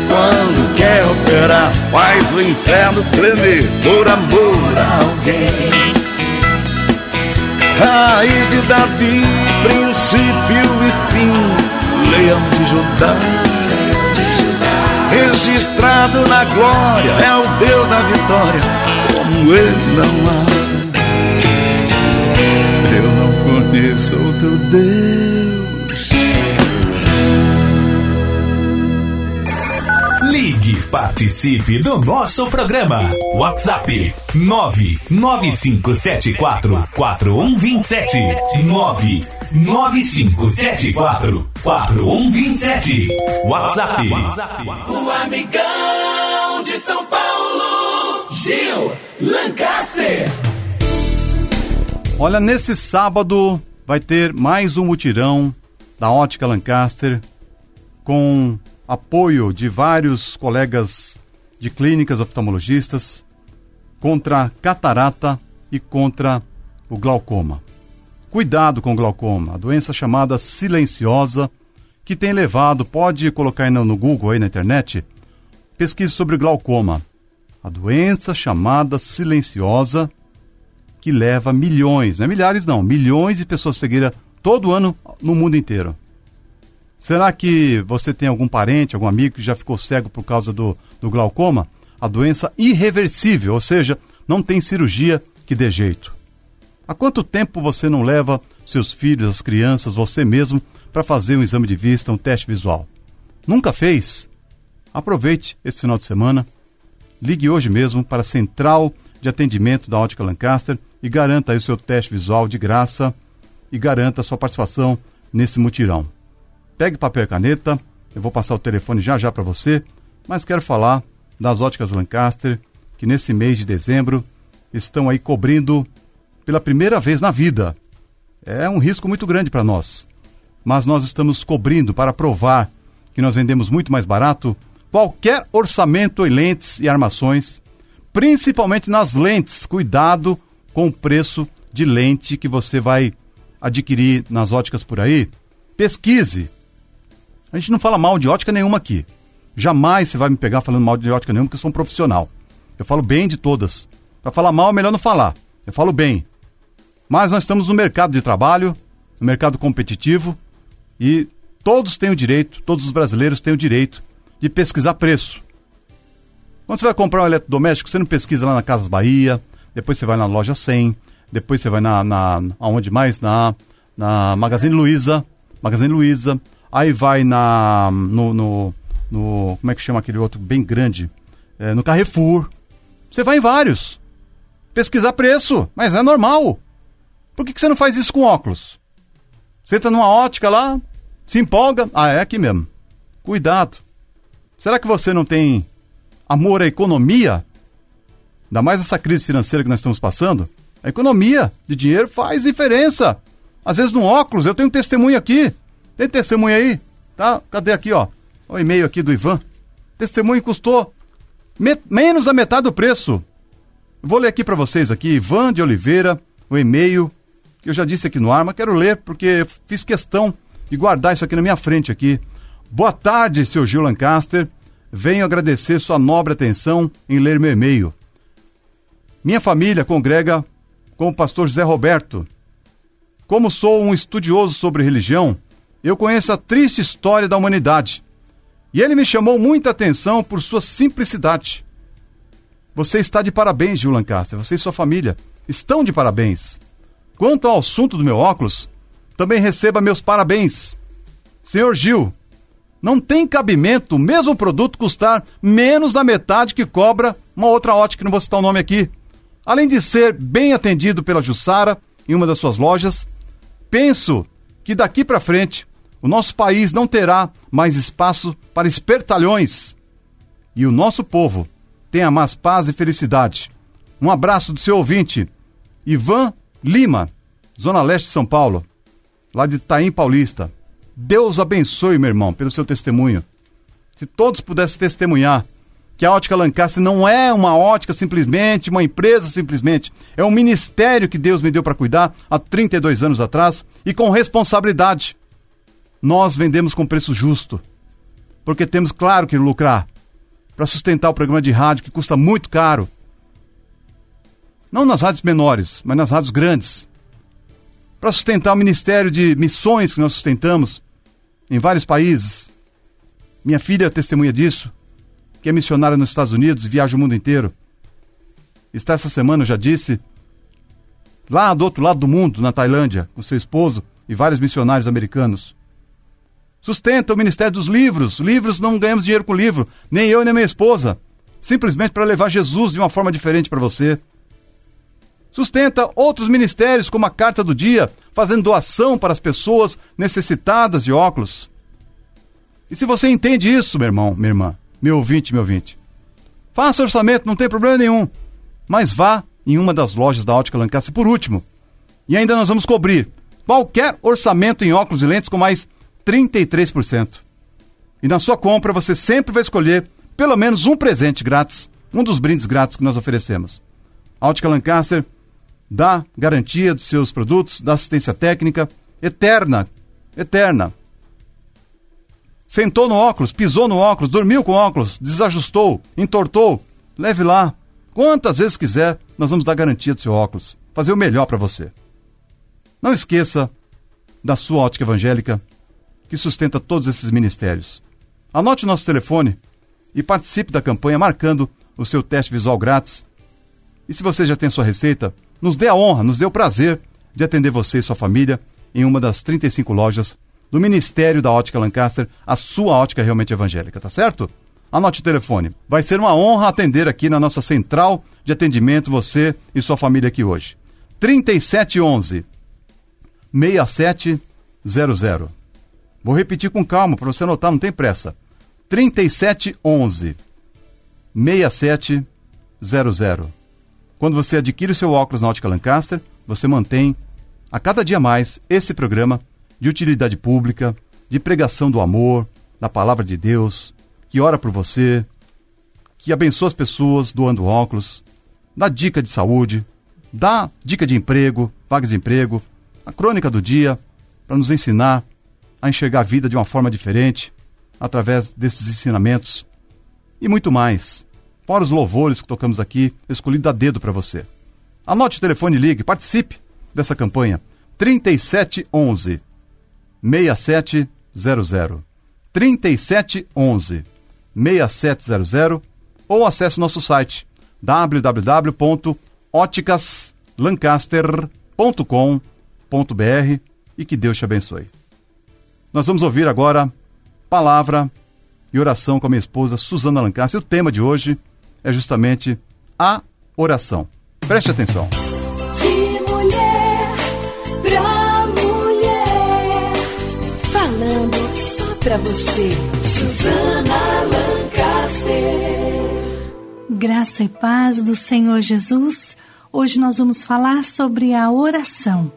Quando quer operar, faz o inferno tremer por amor a alguém. Raiz de Davi, princípio e fim, leão de Judá. Registrado na glória, é o Deus da vitória, como ele não há. Não conheço outro Deus. Ligue, participe do nosso programa. WhatsApp 995744127 995744127 WhatsApp. O amigão de São Paulo, Gil Lancaster. Olha, nesse sábado vai ter mais um mutirão da Ótica Lancaster com apoio de vários colegas de clínicas oftalmologistas contra catarata e contra o glaucoma. Cuidado com o glaucoma, a doença chamada silenciosa que tem levado, pode colocar no, Google aí na internet, pesquise sobre glaucoma. A doença chamada silenciosa que leva milhões, não é milhares não, milhões de pessoas cegueiras todo ano no mundo inteiro. Será que você tem algum parente, algum amigo que já ficou cego por causa do, do glaucoma? A doença irreversível, ou seja, não tem cirurgia que dê jeito. Há quanto tempo você não leva seus filhos, as crianças, você mesmo, para fazer um exame de vista, um teste visual? Nunca fez? Aproveite esse final de semana. Ligue hoje mesmo para a Central de Atendimento da Ótica Lancaster e garanta aí o seu teste visual de graça e garanta a sua participação nesse mutirão. Pegue papel e caneta, eu vou passar o telefone já já para você, mas quero falar das óticas Lancaster, que nesse mês de dezembro estão aí cobrindo pela primeira vez na vida. É um risco muito grande para nós, mas nós estamos cobrindo para provar que nós vendemos muito mais barato qualquer orçamento em lentes e armações, principalmente nas lentes. Cuidado com o preço de lente que você vai adquirir nas óticas por aí. Pesquise. A gente não fala mal de ótica nenhuma aqui. Jamais você vai me pegar falando mal de ótica nenhuma, porque eu sou um profissional. Eu falo bem de todas. Para falar mal é melhor não falar. Eu falo bem. Mas nós estamos no mercado de trabalho, no mercado competitivo, e todos têm o direito, todos os brasileiros têm o direito de pesquisar preço. Quando você vai comprar um eletrodoméstico, você não pesquisa lá na Casas Bahia, depois você vai na loja 100, depois você vai na, na aonde mais? Na, na Magazine Luiza, Magazine Luiza, aí vai na no, no, no, como é que chama aquele outro bem grande? É, no Carrefour. Você vai em vários. Pesquisar preço, mas é normal. Por que, que você não faz isso com óculos? Você entra numa ótica lá, se empolga, ah, é aqui mesmo. Cuidado. Será que você não tem amor à economia? Ainda mais essa crise financeira que nós estamos passando. A economia de dinheiro faz diferença. Às vezes no óculos, eu tenho um testemunho aqui. Tem testemunho aí? Tá? Cadê aqui, ó? O e-mail aqui do Ivan. Testemunho custou me menos da metade do preço. Vou ler aqui para vocês aqui, Ivan de Oliveira, o e-mail que eu já disse aqui no ar, mas quero ler porque fiz questão de guardar isso aqui na minha frente aqui. Boa tarde, seu Gil Lancaster. Venho agradecer sua nobre atenção em ler meu e-mail. Minha família congrega com o pastor José Roberto. Como sou um estudioso sobre religião, eu conheço a triste história da humanidade. E ele me chamou muita atenção por sua simplicidade. Você está de parabéns, Gil Lancaster. Você e sua família estão de parabéns. Quanto ao assunto do meu óculos, também receba meus parabéns. Senhor Gil, não tem cabimento o mesmo produto custar menos da metade que cobra uma outra ótica, que não vou citar o nome aqui. Além de ser bem atendido pela Jussara em uma das suas lojas, penso que daqui para frente o nosso país não terá mais espaço para espertalhões. E o nosso povo tenha mais paz e felicidade. Um abraço do seu ouvinte, Ivan Lima, Zona Leste de São Paulo, lá de Taim Paulista. Deus abençoe, meu irmão, pelo seu testemunho. Se todos pudessem testemunhar que a ótica Lancaster não é uma ótica simplesmente, uma empresa simplesmente, é um ministério que Deus me deu para cuidar há 32 anos atrás e com responsabilidade. Nós vendemos com preço justo, porque temos, claro, que lucrar para sustentar o programa de rádio que custa muito caro. Não nas rádios menores, mas nas rádios grandes. Para sustentar o ministério de missões que nós sustentamos em vários países. Minha filha é testemunha disso que é missionária nos Estados Unidos viaja o mundo inteiro. Está essa semana, eu já disse, lá do outro lado do mundo, na Tailândia, com seu esposo e vários missionários americanos. Sustenta o Ministério dos Livros. Livros não ganhamos dinheiro com livro, nem eu nem minha esposa. Simplesmente para levar Jesus de uma forma diferente para você. Sustenta outros ministérios, como a Carta do Dia, fazendo doação para as pessoas necessitadas de óculos. E se você entende isso, meu irmão, minha irmã, meu ouvinte, meu ouvinte. Faça orçamento, não tem problema nenhum. Mas vá em uma das lojas da Ótica Lancaster por último. E ainda nós vamos cobrir qualquer orçamento em óculos e lentes com mais 33%. E na sua compra você sempre vai escolher pelo menos um presente grátis, um dos brindes grátis que nós oferecemos. A Ótica Lancaster dá garantia dos seus produtos, dá assistência técnica eterna, eterna. Sentou no óculos, pisou no óculos, dormiu com óculos, desajustou, entortou. Leve lá. Quantas vezes quiser, nós vamos dar garantia do seu óculos. Fazer o melhor para você. Não esqueça da sua ótica evangélica, que sustenta todos esses ministérios. Anote nosso telefone e participe da campanha marcando o seu teste visual grátis. E se você já tem sua receita, nos dê a honra, nos dê o prazer de atender você e sua família em uma das 35 lojas do Ministério da Ótica Lancaster, a sua ótica realmente evangélica, tá certo? Anote o telefone. Vai ser uma honra atender aqui na nossa central de atendimento você e sua família aqui hoje. 3711 6700. Vou repetir com calma para você anotar, não tem pressa. 3711 6700. Quando você adquire o seu óculos na Ótica Lancaster, você mantém a cada dia mais esse programa de utilidade pública, de pregação do amor, da palavra de Deus, que ora por você, que abençoa as pessoas doando óculos, dá dica de saúde, dá dica de emprego, vagas de emprego, a crônica do dia, para nos ensinar a enxergar a vida de uma forma diferente, através desses ensinamentos e muito mais. Fora os louvores que tocamos aqui, escolhido a dedo para você. Anote o telefone e ligue, participe dessa campanha. 3711 6700. 3711 6700 ou acesse nosso site www.óticaslancaster.com.br e que Deus te abençoe. Nós vamos ouvir agora palavra e oração com a minha esposa Suzana Lancaster. O tema de hoje é justamente a oração. Preste atenção. Pra você, Suzana Lancaster. Graça e paz do Senhor Jesus. Hoje nós vamos falar sobre a oração.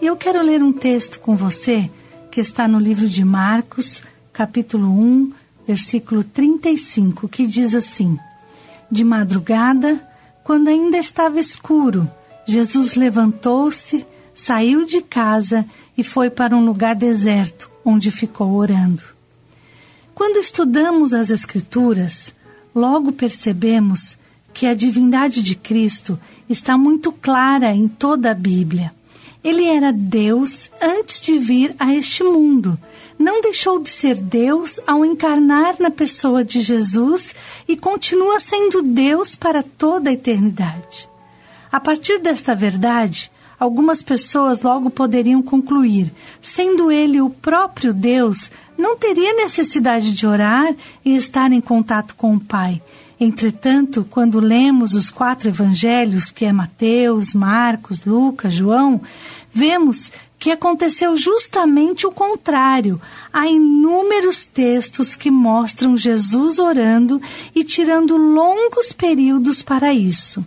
E eu quero ler um texto com você que está no livro de Marcos, capítulo 1, versículo 35, que diz assim: De madrugada, quando ainda estava escuro, Jesus levantou-se, saiu de casa e foi para um lugar deserto, onde ficou orando. Quando estudamos as Escrituras, logo percebemos que a divindade de Cristo está muito clara em toda a Bíblia. Ele era Deus antes de vir a este mundo. Não deixou de ser Deus ao encarnar na pessoa de Jesus e continua sendo Deus para toda a eternidade. A partir desta verdade, algumas pessoas logo poderiam concluir: sendo ele o próprio Deus, não teria necessidade de orar e estar em contato com o Pai. Entretanto, quando lemos os quatro evangelhos, que é Mateus, Marcos, Lucas, João, vemos que aconteceu justamente o contrário. Há inúmeros textos que mostram Jesus orando e tirando longos períodos para isso.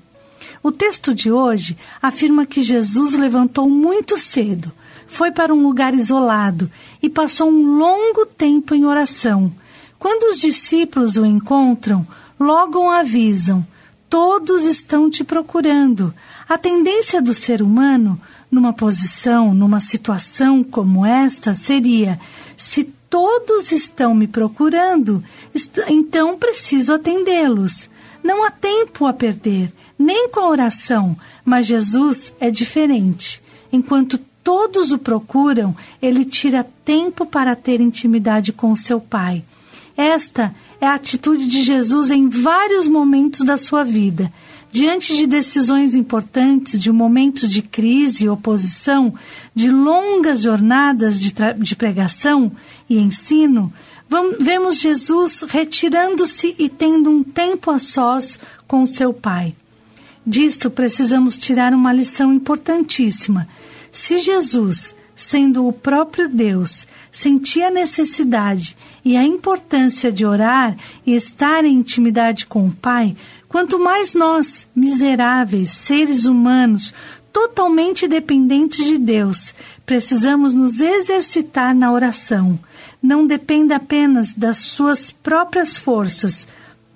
O texto de hoje afirma que Jesus levantou muito cedo, foi para um lugar isolado e passou um longo tempo em oração. Quando os discípulos o encontram, logo o avisam: Todos estão te procurando. A tendência do ser humano numa posição, numa situação como esta, seria: se todos estão me procurando, então preciso atendê-los. Não há tempo a perder, nem com a oração, mas Jesus é diferente. Enquanto todos o procuram, ele tira tempo para ter intimidade com o seu Pai. Esta é a atitude de Jesus em vários momentos da sua vida. Diante de decisões importantes, de momentos de crise e oposição, de longas jornadas de, de pregação e ensino, vemos Jesus retirando-se e tendo um tempo a sós com seu Pai. Disto precisamos tirar uma lição importantíssima. Se Jesus, sendo o próprio Deus, sentia a necessidade e a importância de orar e estar em intimidade com o Pai, Quanto mais nós, miseráveis seres humanos, totalmente dependentes de Deus, precisamos nos exercitar na oração. Não dependa apenas das suas próprias forças.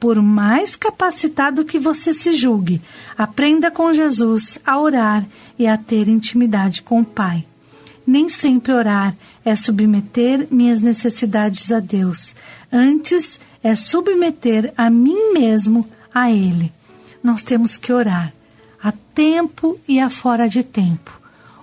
Por mais capacitado que você se julgue, aprenda com Jesus a orar e a ter intimidade com o Pai. Nem sempre orar é submeter minhas necessidades a Deus. Antes é submeter a mim mesmo a Ele. Nós temos que orar a tempo e a fora de tempo.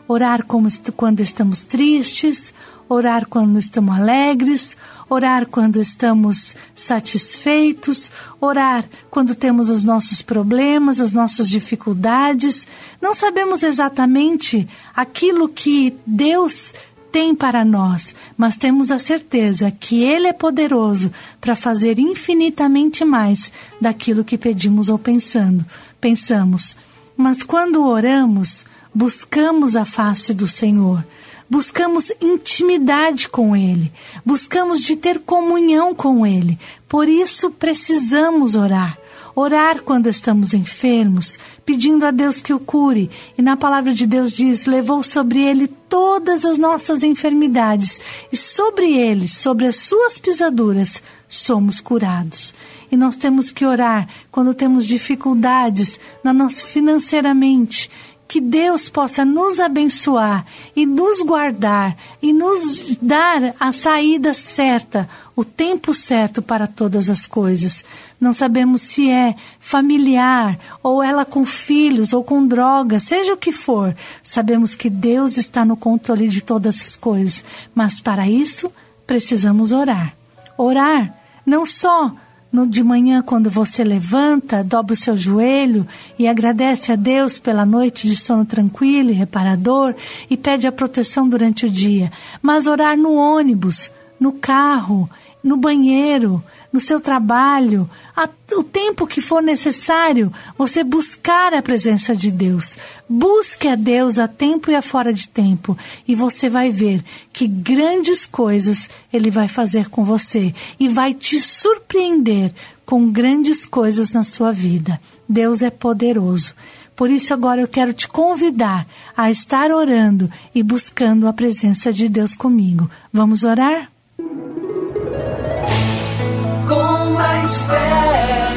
Orar como quando estamos tristes, orar quando estamos alegres, orar quando estamos satisfeitos, orar quando temos os nossos problemas, as nossas dificuldades. Não sabemos exatamente aquilo que Deus tem para nós, mas temos a certeza que Ele é poderoso para fazer infinitamente mais daquilo que pedimos ou pensando, pensamos. Mas quando oramos, buscamos a face do Senhor, buscamos intimidade com Ele, buscamos de ter comunhão com Ele. Por isso precisamos orar orar quando estamos enfermos, pedindo a Deus que o cure. E na palavra de Deus diz: levou sobre ele todas as nossas enfermidades, e sobre ele, sobre as suas pisaduras, somos curados. E nós temos que orar quando temos dificuldades na nossa financeiramente, que Deus possa nos abençoar e nos guardar e nos dar a saída certa, o tempo certo para todas as coisas. Não sabemos se é familiar ou ela com filhos ou com drogas, seja o que for. Sabemos que Deus está no controle de todas as coisas, mas para isso precisamos orar. Orar não só no, de manhã, quando você levanta, dobra o seu joelho e agradece a Deus pela noite de sono tranquilo e reparador e pede a proteção durante o dia, mas orar no ônibus, no carro, no banheiro, no seu trabalho, a, o tempo que for necessário, você buscar a presença de Deus. Busque a Deus a tempo e a fora de tempo, e você vai ver que grandes coisas Ele vai fazer com você e vai te surpreender com grandes coisas na sua vida. Deus é poderoso. Por isso, agora eu quero te convidar a estar orando e buscando a presença de Deus comigo. Vamos orar? Com mais fé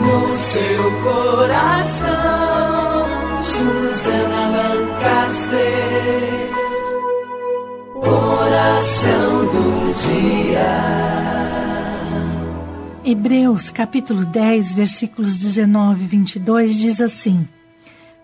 no seu coração. Susana Lancaster, oração do dia. Hebreus capítulo 10, versículos 19 e 22 diz assim: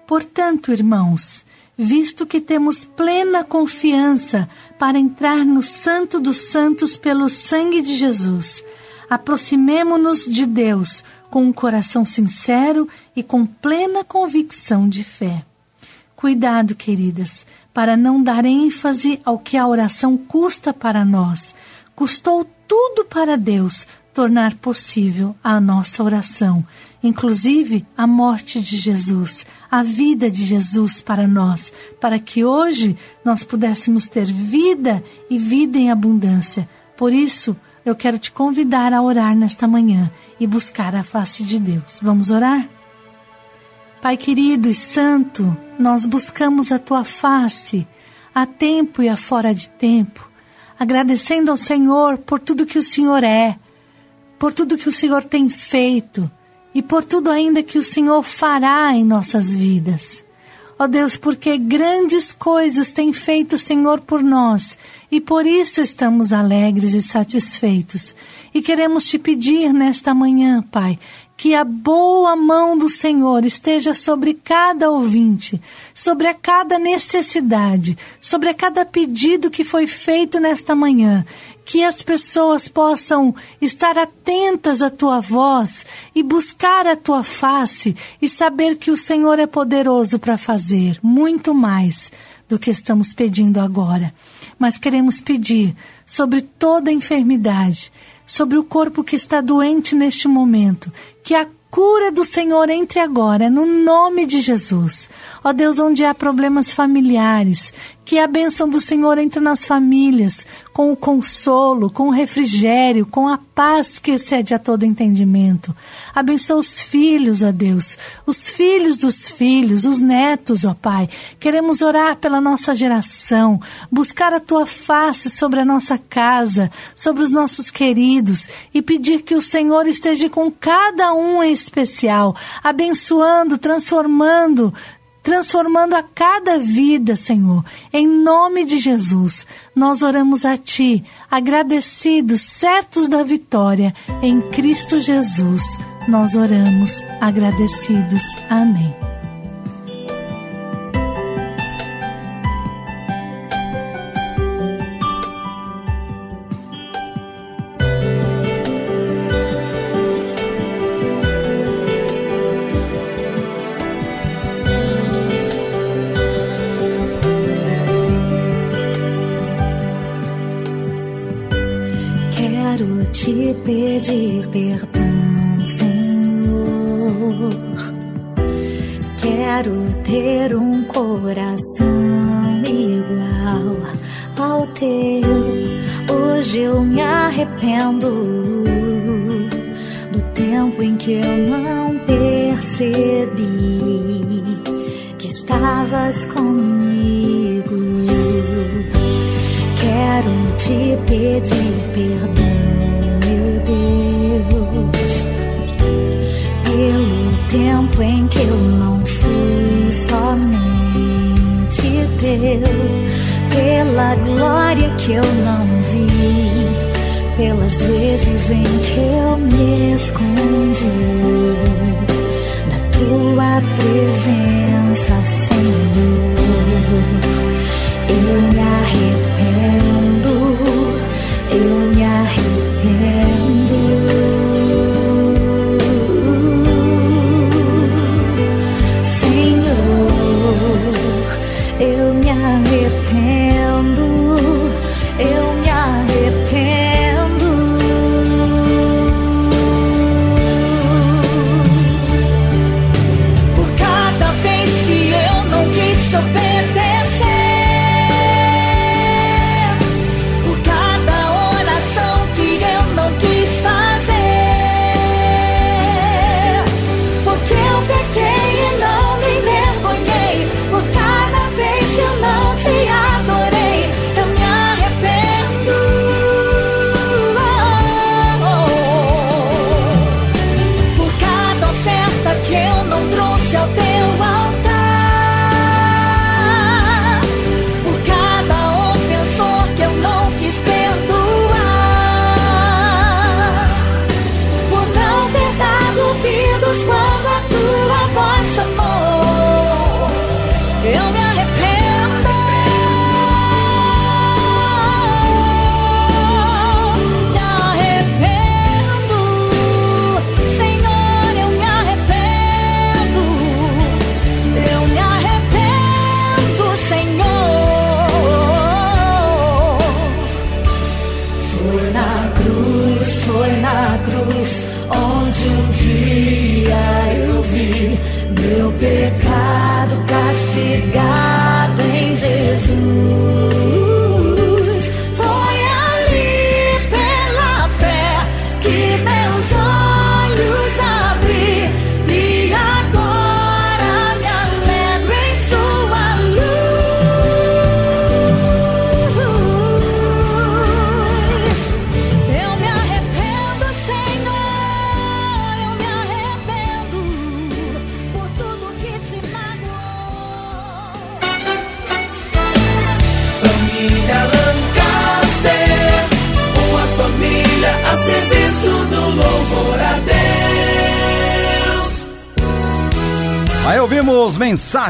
Portanto, irmãos, visto que temos plena confiança para entrar no Santo dos Santos pelo sangue de Jesus. Aproximemo-nos de Deus com um coração sincero e com plena convicção de fé. Cuidado, queridas, para não dar ênfase ao que a oração custa para nós. Custou tudo para Deus tornar possível a nossa oração inclusive a morte de Jesus, a vida de Jesus para nós, para que hoje nós pudéssemos ter vida e vida em abundância. Por isso, eu quero te convidar a orar nesta manhã e buscar a face de Deus. Vamos orar? Pai querido e santo, nós buscamos a tua face a tempo e a fora de tempo, agradecendo ao Senhor por tudo que o Senhor é, por tudo que o Senhor tem feito e por tudo ainda que o Senhor fará em nossas vidas. Ó Deus, porque grandes coisas tem feito o Senhor por nós e por isso estamos alegres e satisfeitos. E queremos te pedir nesta manhã, Pai, que a boa mão do Senhor esteja sobre cada ouvinte, sobre a cada necessidade, sobre a cada pedido que foi feito nesta manhã, que as pessoas possam estar atentas à tua voz e buscar a tua face e saber que o Senhor é poderoso para fazer muito mais do que estamos pedindo agora. Mas queremos pedir sobre toda enfermidade, sobre o corpo que está doente neste momento, que a cura do Senhor entre agora, no nome de Jesus. Ó Deus, onde há problemas familiares, que a bênção do Senhor entre nas famílias, com o consolo, com o refrigério, com a paz que excede a todo entendimento. Abençoa os filhos, ó Deus, os filhos dos filhos, os netos, ó Pai. Queremos orar pela nossa geração, buscar a tua face sobre a nossa casa, sobre os nossos queridos e pedir que o Senhor esteja com cada um em especial, abençoando, transformando, transformando a cada vida, Senhor. Em nome de Jesus, nós oramos a Ti, agradecidos, certos da vitória. Em Cristo Jesus, nós oramos agradecidos. Amém. Te pedir perdão, Senhor. Quero ter um coração igual ao teu. Hoje eu me arrependo do tempo em que eu não percebi que estavas comigo. Quero te pedir perdão, tempo em que eu não fui somente teu, pela glória que eu não vi, pelas vezes em que eu me escondi da tua presença, Senhor. Eu me arrependo,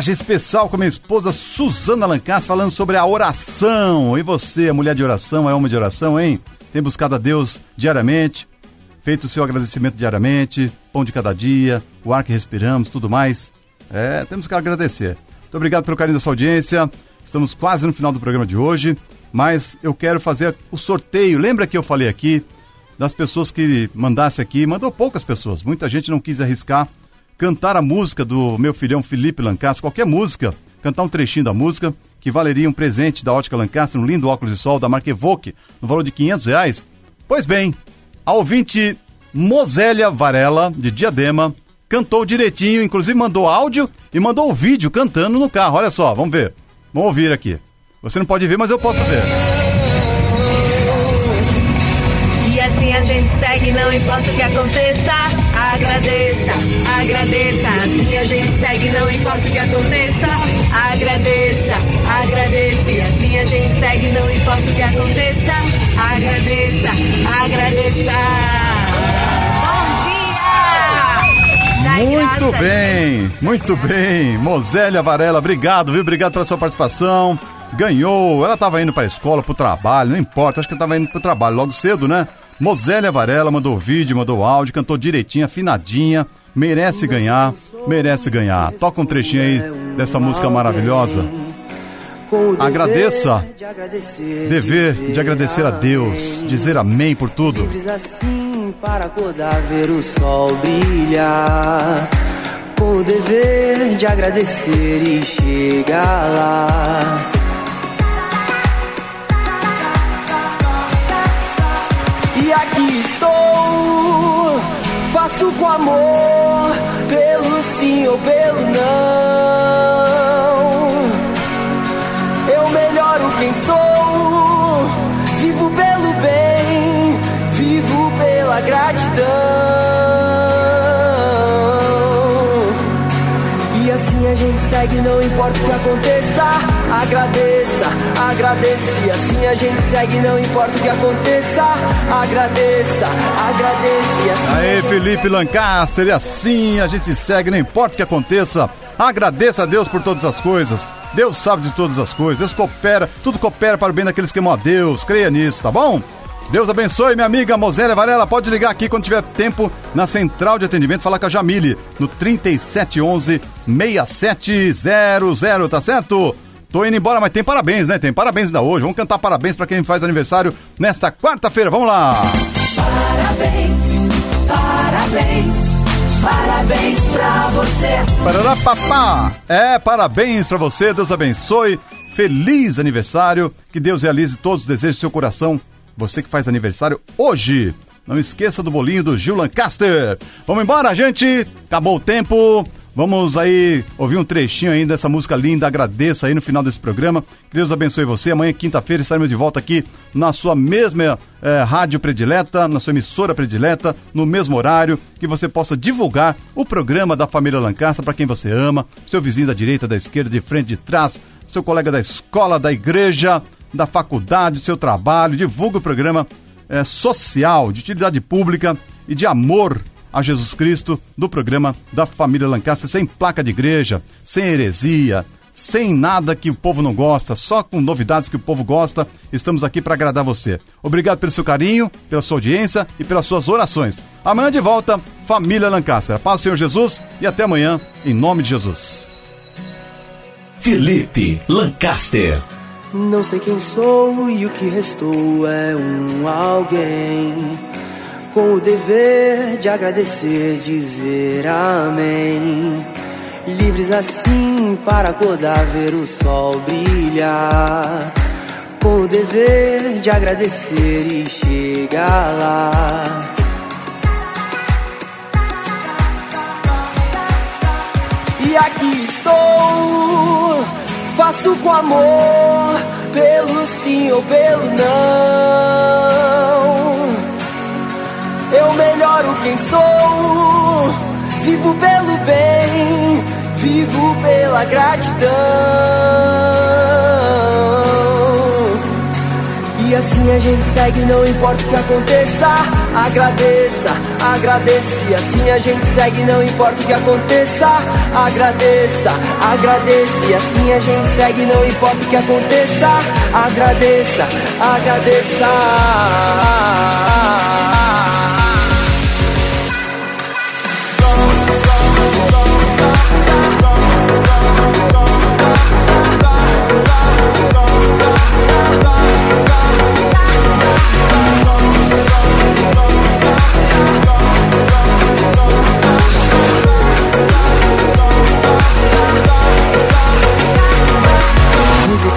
mensagem especial com minha esposa Suzana Lancaster falando sobre a oração. E você, mulher de oração, é homem de oração, hein? Tem buscado a Deus diariamente, feito o seu agradecimento diariamente, pão de cada dia, o ar que respiramos, tudo mais. É, temos que agradecer. Muito obrigado pelo carinho da sua audiência. Estamos quase no final do programa de hoje, mas eu quero fazer o sorteio. Lembra que eu falei aqui das pessoas que mandasse aqui? Mandou poucas pessoas, muita gente não quis arriscar cantar a música do meu filhão Felipe Lancaster, qualquer música, cantar um trechinho da música, que valeria um presente da Ótica Lancaster, um lindo óculos de sol da marca Evoque, no valor de 500 reais. Pois bem, a ouvinte Mosélia Varela, de Diadema, cantou direitinho, inclusive mandou áudio e mandou o vídeo cantando no carro. Olha só, vamos ver. Vamos ouvir aqui. Você não pode ver, mas eu posso ver. E assim a gente segue, não importa o que aconteça. Agradeça, agradeça. Assim a gente segue, não importa o que aconteça. Agradeça, agradeça. E assim a gente segue, não importa o que aconteça. Agradeça, agradeça. Bom dia! Dai Muito bem, muito bem. Mosélia Varela, obrigado, viu? Obrigado pela sua participação. Ganhou, ela estava indo para a escola, para o trabalho, não importa, acho que estava indo para o trabalho logo cedo, né? Mosélia Varela mandou vídeo, mandou áudio, cantou direitinho, afinadinha. Merece ganhar, merece ganhar. Toca um trechinho aí dessa música maravilhosa. Agradeça. Dever de agradecer a Deus, dizer amém por tudo. Assim para acordar, ver o sol brilhar. Com o dever de agradecer e chegar lá. E aqui estou, faço com amor, pelo sim ou pelo não. Eu melhoro quem sou, vivo pelo bem, vivo pela gratidão. gente segue, não importa o que aconteça. Agradeça, agradeça. E assim a gente segue, não importa o que aconteça. Agradeça, agradeça. E assim Aê, Felipe Lancaster, e assim a gente segue, não importa o que aconteça. Agradeça a Deus por todas as coisas. Deus sabe de todas as coisas. Deus coopera, tudo coopera para o bem daqueles que amam a Deus. Creia nisso, tá bom? Deus abençoe, minha amiga Mosélia Varela. Pode ligar aqui quando tiver tempo na central de atendimento, falar com a Jamile no 3711 6700, tá certo? Tô indo embora, mas tem parabéns, né? Tem parabéns ainda hoje. Vamos cantar parabéns para quem faz aniversário nesta quarta-feira. Vamos lá! Parabéns, parabéns, parabéns pra você. Papá! É, parabéns pra você, Deus abençoe. Feliz aniversário, que Deus realize todos os desejos do seu coração. Você que faz aniversário hoje. Não esqueça do bolinho do Gil Lancaster. Vamos embora, gente! Acabou o tempo. Vamos aí ouvir um trechinho aí dessa música linda. Agradeço aí no final desse programa. Que Deus abençoe você. Amanhã, quinta-feira, estaremos de volta aqui na sua mesma eh, rádio predileta, na sua emissora predileta, no mesmo horário. Que você possa divulgar o programa da família Lancaster para quem você ama, seu vizinho da direita, da esquerda, de frente, de trás, seu colega da escola, da igreja, da faculdade, seu trabalho. Divulgue o programa eh, social, de utilidade pública e de amor a Jesus Cristo do programa da família Lancaster, sem placa de igreja, sem heresia, sem nada que o povo não gosta, só com novidades que o povo gosta. Estamos aqui para agradar você. Obrigado pelo seu carinho, pela sua audiência e pelas suas orações. Amanhã de volta, família Lancaster. Paz, Senhor Jesus, e até amanhã, em nome de Jesus. Felipe Lancaster. Não sei quem sou e o que restou é um alguém com o dever de agradecer, dizer amém. Livres assim para acordar, ver o sol brilhar. Com o dever de agradecer e chegar lá. E aqui estou, faço com amor, pelo sim ou pelo não. Eu melhoro quem sou, vivo pelo bem, vivo pela gratidão. E assim a gente segue, não importa o que aconteça. Agradeça, agradeça. E assim a gente segue, não importa o que aconteça. Agradeça, agradeça. E assim a gente segue, não importa o que aconteça. Agradeça, agradeça.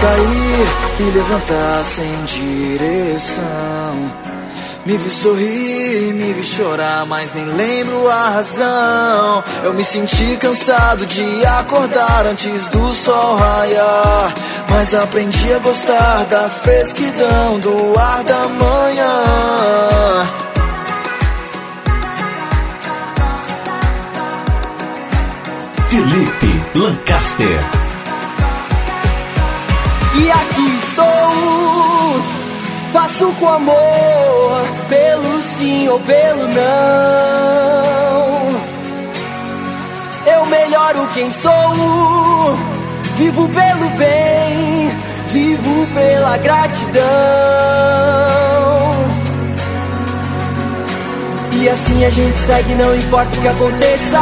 Cair e levantar sem direção. Me vi sorrir, me vi chorar, mas nem lembro a razão. Eu me senti cansado de acordar antes do sol raiar. Mas aprendi a gostar da fresquidão do ar da manhã. Felipe Lancaster. E aqui estou, faço com amor, pelo sim ou pelo não. Eu melhoro quem sou, vivo pelo bem, vivo pela gratidão. E assim a gente segue, não importa o que aconteça.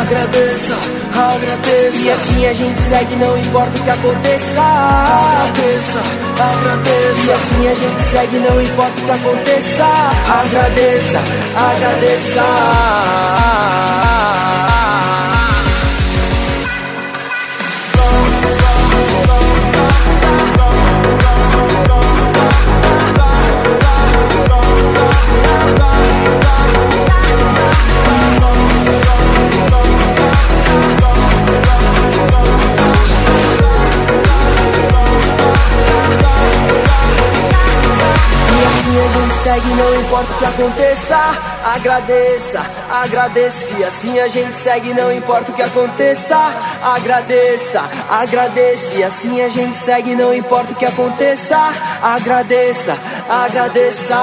Agradeça, agradeça. E assim a gente segue, não importa o que aconteça. Agradeça, agradeça. E assim a gente segue, não importa o que aconteça. Agradeça, agradeça. Assim a gente segue, não importa o que aconteça. Agradeça, agradeça, e assim a gente segue, não importa o que aconteça. Agradeça, agradeça, e assim a gente segue, não importa o que aconteça. Agradeça, agradeça.